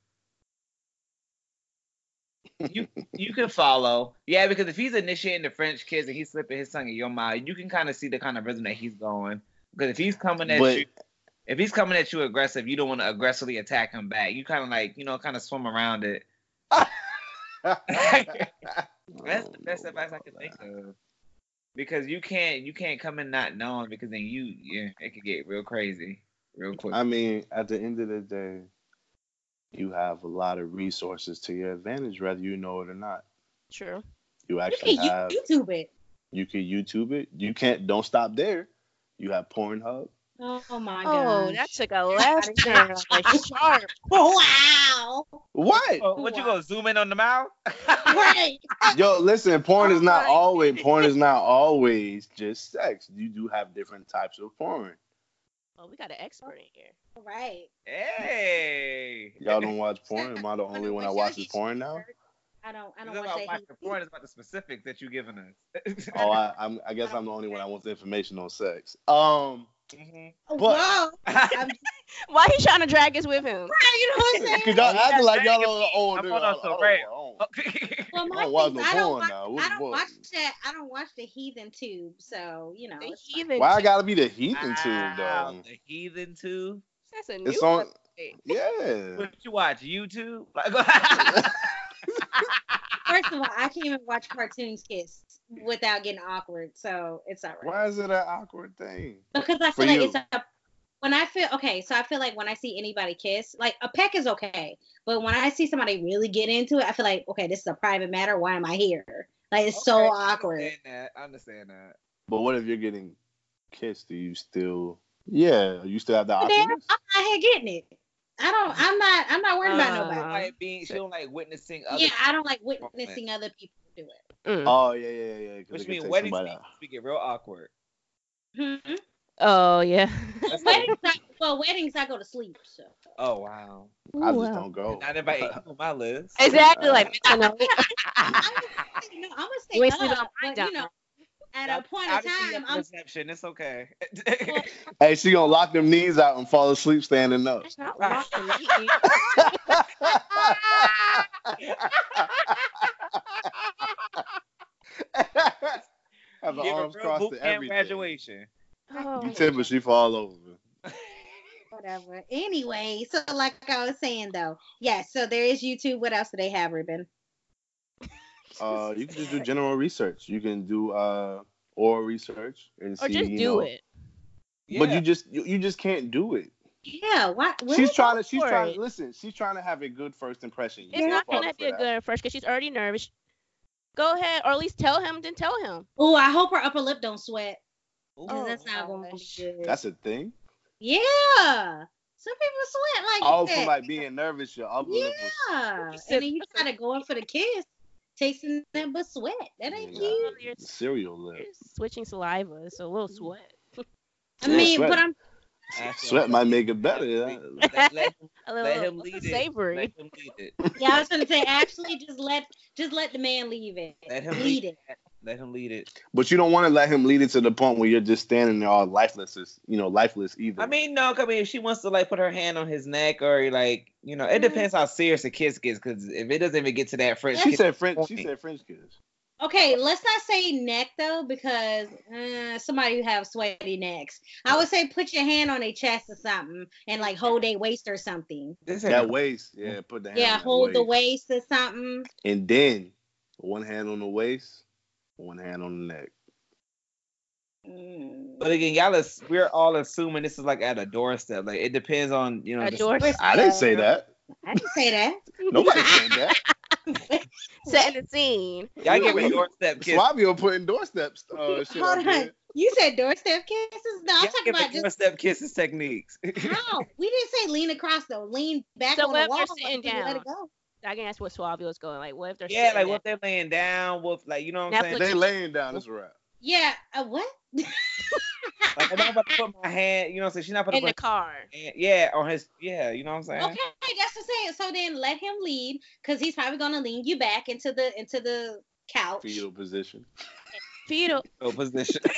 you you can follow, yeah, because if he's initiating the French kiss and he's slipping his tongue in your mouth, you can kind of see the kind of rhythm that he's going. Because if he's coming at But- you, if he's coming at you aggressive, you don't want to aggressively attack him back. You kind of like you know kind of swim around it. That's the best advice I can think of. Because you can't you can't come in not knowing because then you yeah it could get real crazy real quick. I mean, at the end of the day, you have a lot of resources to your advantage, whether you know it or not. True. You You actually can have YouTube it. you can YouTube it. You can't don't stop there. You have Pornhub. Oh my Oh, god. that took a left turn. Like sharp. wow. What? Oh, what you gonna zoom in on the mouth? Right. Yo, listen, porn is not Oh always goodness. porn is not always just sex. You do have different types of porn. Oh, we got an expert in here. Right. hey. Y'all don't watch porn. Am I the only one that watches porn now? I don't. I don't not want about to watching say. porn. It's about the specifics that you're giving us. Oh, I, I'm, I guess I'm the only one that wants information on sex. Um, Mhm. but- Whoa. Why he trying to drag us with him? right, you know what I'm saying? cause y'all Oh, acting like y'all got don't. Oh, I'm nigga, on so I rare. don't- I don't- Well, I my don't watch thing I don't watch, now. I don't watch that. I don't watch the heathen tube, so you know. The heathen. Why I gotta be the heathen tube though? the heathen Tube. That's a new It's on. Yeah. What you watch? YouTube? First of all, I can't even watch cartoons kiss without getting awkward, so it's all right. Why is it an awkward thing? Because I For feel like you. it's a when I feel okay, so I feel like when I see anybody kiss, like a peck is okay, but when I see somebody really get into it, I feel like okay, this is a private matter. Why am I here? Like it's so Okay, I awkward. understand that. I understand that. But what if you're getting kissed? Do you still? Yeah, you still have the But then awkwardness. I'm not here getting it. I don't. I'm not. I'm not worried about Uh, nobody. Like being, she don't like witnessing other. Yeah, I don't like witnessing other people do it. Mm. Oh yeah, yeah, yeah. Which it could means take weddings somebody be, out. we get real awkward. Hmm? Oh yeah. Weddings, I, well, weddings, I go to sleep. So Oh wow. I just Wow. don't go. Not invite on my list. Exactly like I'm mental gonna stay, no, I'm gonna stay You ain't up, sleeping on my but you know, at I'll- a point I'll in just see time, I'm. perception. It's okay. Well, Hey, she gonna lock them knees out and fall asleep standing up. That's not rocking me. Have the Give her arms real across boot to camp everything. graduation. Oh, You tip her, she fall over. Whatever. Anyway, so like I was saying though, yes. So there is YouTube. What else do they have, Ruben? Uh, you can just do general research. You can do uh oral research and see. or just you do know, it. But Yeah. you just you, you just can't do it. Yeah. Why? what she's trying to. She's trying it? to listen. She's trying to have a good first impression. You It's can't gonna be a that. good first because she's already nervous. Go ahead, or at least tell him. Then tell him. Oh, I hope her upper lip don't sweat. Oh, that's not going to be good. That's a thing. yeah. Some people sweat like Oh, that. from like being nervous, your upper lip yeah. You said- And then you try to go in for the kiss, tasting that but sweat. That ain't Yeah. cute. You're, cereal lip. you're switching saliva. It's a little sweat. I Yeah, mean, sweat. but I'm That's Sweat might make it better. yeah. Let, let, him- A let him lead the it. savory. Let him lead it. yeah, I was gonna say actually just let just let the man leave it. Let him lead lead it. it. Let him lead it. But you don't want to let him lead it to the point where you're just standing there all lifeless, as- you know, lifeless either. I mean, no, I mean, if she wants to like put her hand on his neck or like, you know, it Mhm. depends how serious a kiss gets. Because if it doesn't even get to that French she kiss, said French. She said French kiss. Okay, let's not say neck though, because uh, somebody who have sweaty necks. I would say put your hand on their chest or something and like hold their waist or something. this That waist, yeah, put the hand. Yeah, on that hold the waist. waist or something. and then one hand on the waist, one hand on the neck. Mm. But again, y'all, is, we're all assuming this is like at a doorstep. Like it depends on you know. A the- doorstep. I didn't say that. I didn't say that. Nobody said that. Setting the scene. Y'all give a doorstep kiss. Suavio putting doorsteps uh, shit Hold up on. there. You said doorstep kisses? No, I'm Y'all talking about a just doorstep kisses techniques. how. We didn't say lean across though. Lean back So on what the if wall. they're sitting you Let it go. I think that's what Suavio is going. Like, what if they're yeah, like there? what they're laying down with, like you know what I'm Netflix saying. They laying down. It's a wrap. Yeah. Uh, what? Like I'm not about to put my hand. You know what I'm saying. She's not about to in the car. hand, yeah on his. Yeah, you know what I'm saying. Okay, that's what I'm saying. So then let him lead, because he's probably gonna lean you back into the into the couch. Fetal position. Fetal. So position.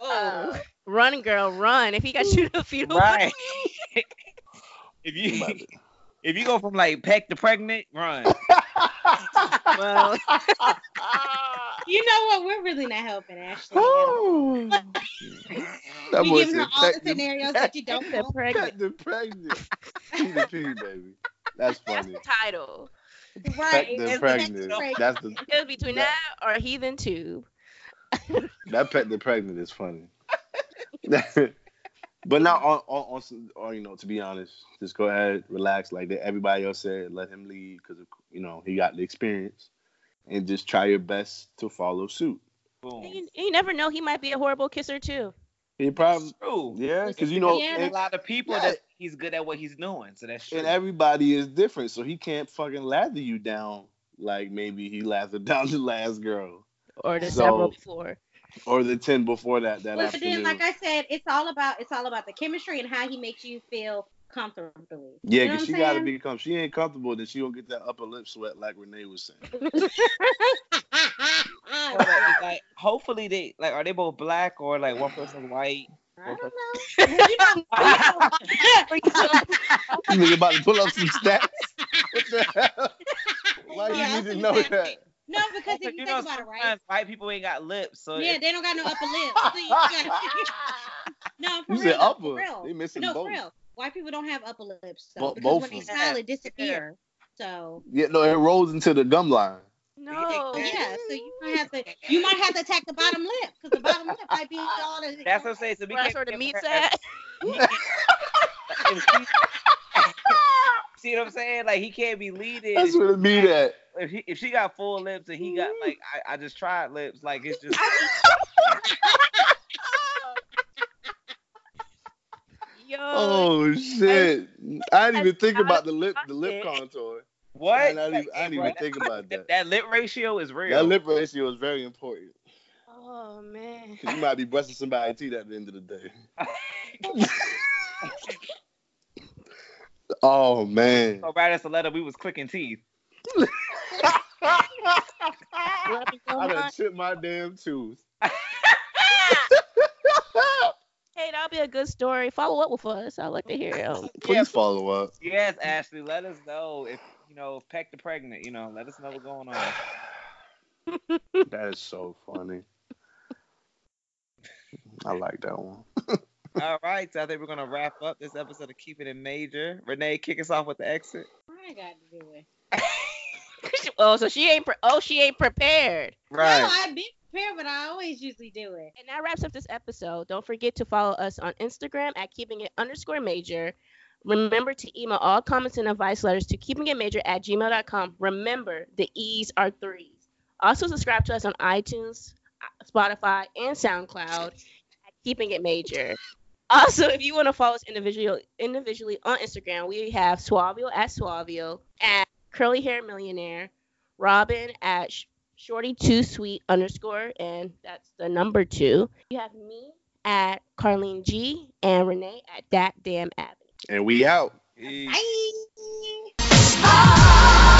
Whoa. Run, girl, run. If he got you to fetal. right. if you if you go from like peck to pregnant, run. Well, You know what? We're really not helping Ashley. at all. Ooh. that We boy giving her all the peck the- scenarios that you don't the want. pregnant Peck the pregnant. P the P, baby. That's funny. That's funny. the title. Right. Peck the It's pregnant. pregnant. That's the It's between That- that or heathen tube. that peck the pregnant is funny. but now on, on, on some, or, you know, to be honest, just go ahead, relax, like that everybody else said. Let him lead because you know he got the experience, and just try your best to follow suit. Boom. You, you never know. He might be a horrible kisser too. He probably, That's true. yeah, because you know, and, a lot of people Yeah. that he's good at what he's doing, so that's true. and everybody is different, so he can't fucking lather you down like maybe he lathered down the last girl Or the So- several before. or the ten before that that But afternoon. then, like I said, it's all about it's all about the chemistry and how he makes you feel comfortably. yeah, You know because she got to be comfortable. She ain't comfortable, then she don't get that upper lip sweat like Renee was saying. Like, like, hopefully they like are they both black or like one person's white? I don't know. You know, You nigga about to pull up some stats. What the hell? Why Yeah, you I need to know that. that? no, because if you, you think know about it, right? sometimes white people ain't got lips, so Yeah, it- they don't got no upper lip. So you gotta, no, for You real. said upper. For real. They missing no, both. for real. White people don't have upper lips, so Bo- because when they of them. smile, it disappear. So Yeah, no, it rolls into the gum line. No. yeah, so you might have to you might have to attack the bottom lip because the bottom lip might be all the. that's what I'm saying. So we Well, that's can't where the give meat's at. he can't- if she- See what I'm saying? Like he can't be leading. That's where the meat at. if he if she got full lips and he got mm-hmm. like I, I just tried lips, like it's just Oh, Yo. Oh shit! I didn't even think about the lip, the lip Pocket. contour. what? I didn't even, I didn't even think about that. that lip ratio is real. That lip ratio is very important. Oh man. 'Cause you might be brushing somebody's teeth at the end of the day. Oh man. so right as a letter, we was clicking teeth. I done chipped my damn tooth. Hey, that'll be a good story. Follow up with us. I'd like to hear um, Please Yeah. follow up. Yes, Ashley, let us know if you know Peck the pregnant. You know, let us know what's going on. That is so funny. I like that one. All right, so I think we're gonna wrap up this episode of Keeping It Major. Renee, kick us off with the exit. I got to do it. oh, so she ain't. Pre- oh, she ain't prepared. Right. No, I've been prepared, but I always usually do it. And that wraps up this episode. Don't forget to follow us on Instagram at keeping it underscore major. Remember to email all comments and advice letters to keeping it major at gmail.com. Remember, the E's are threes. Also, subscribe to us on iTunes, Spotify, and SoundCloud at Keeping It Major. Also, if you want to follow us individually, individually on Instagram, we have Suavio at Suavio, at Curly Hair Millionaire, Robyn at Shorty Two Sweet underscore, and that's the number two. You have me at Carlene G and Renee at That Damn Avenue. And we out. Bye. Bye.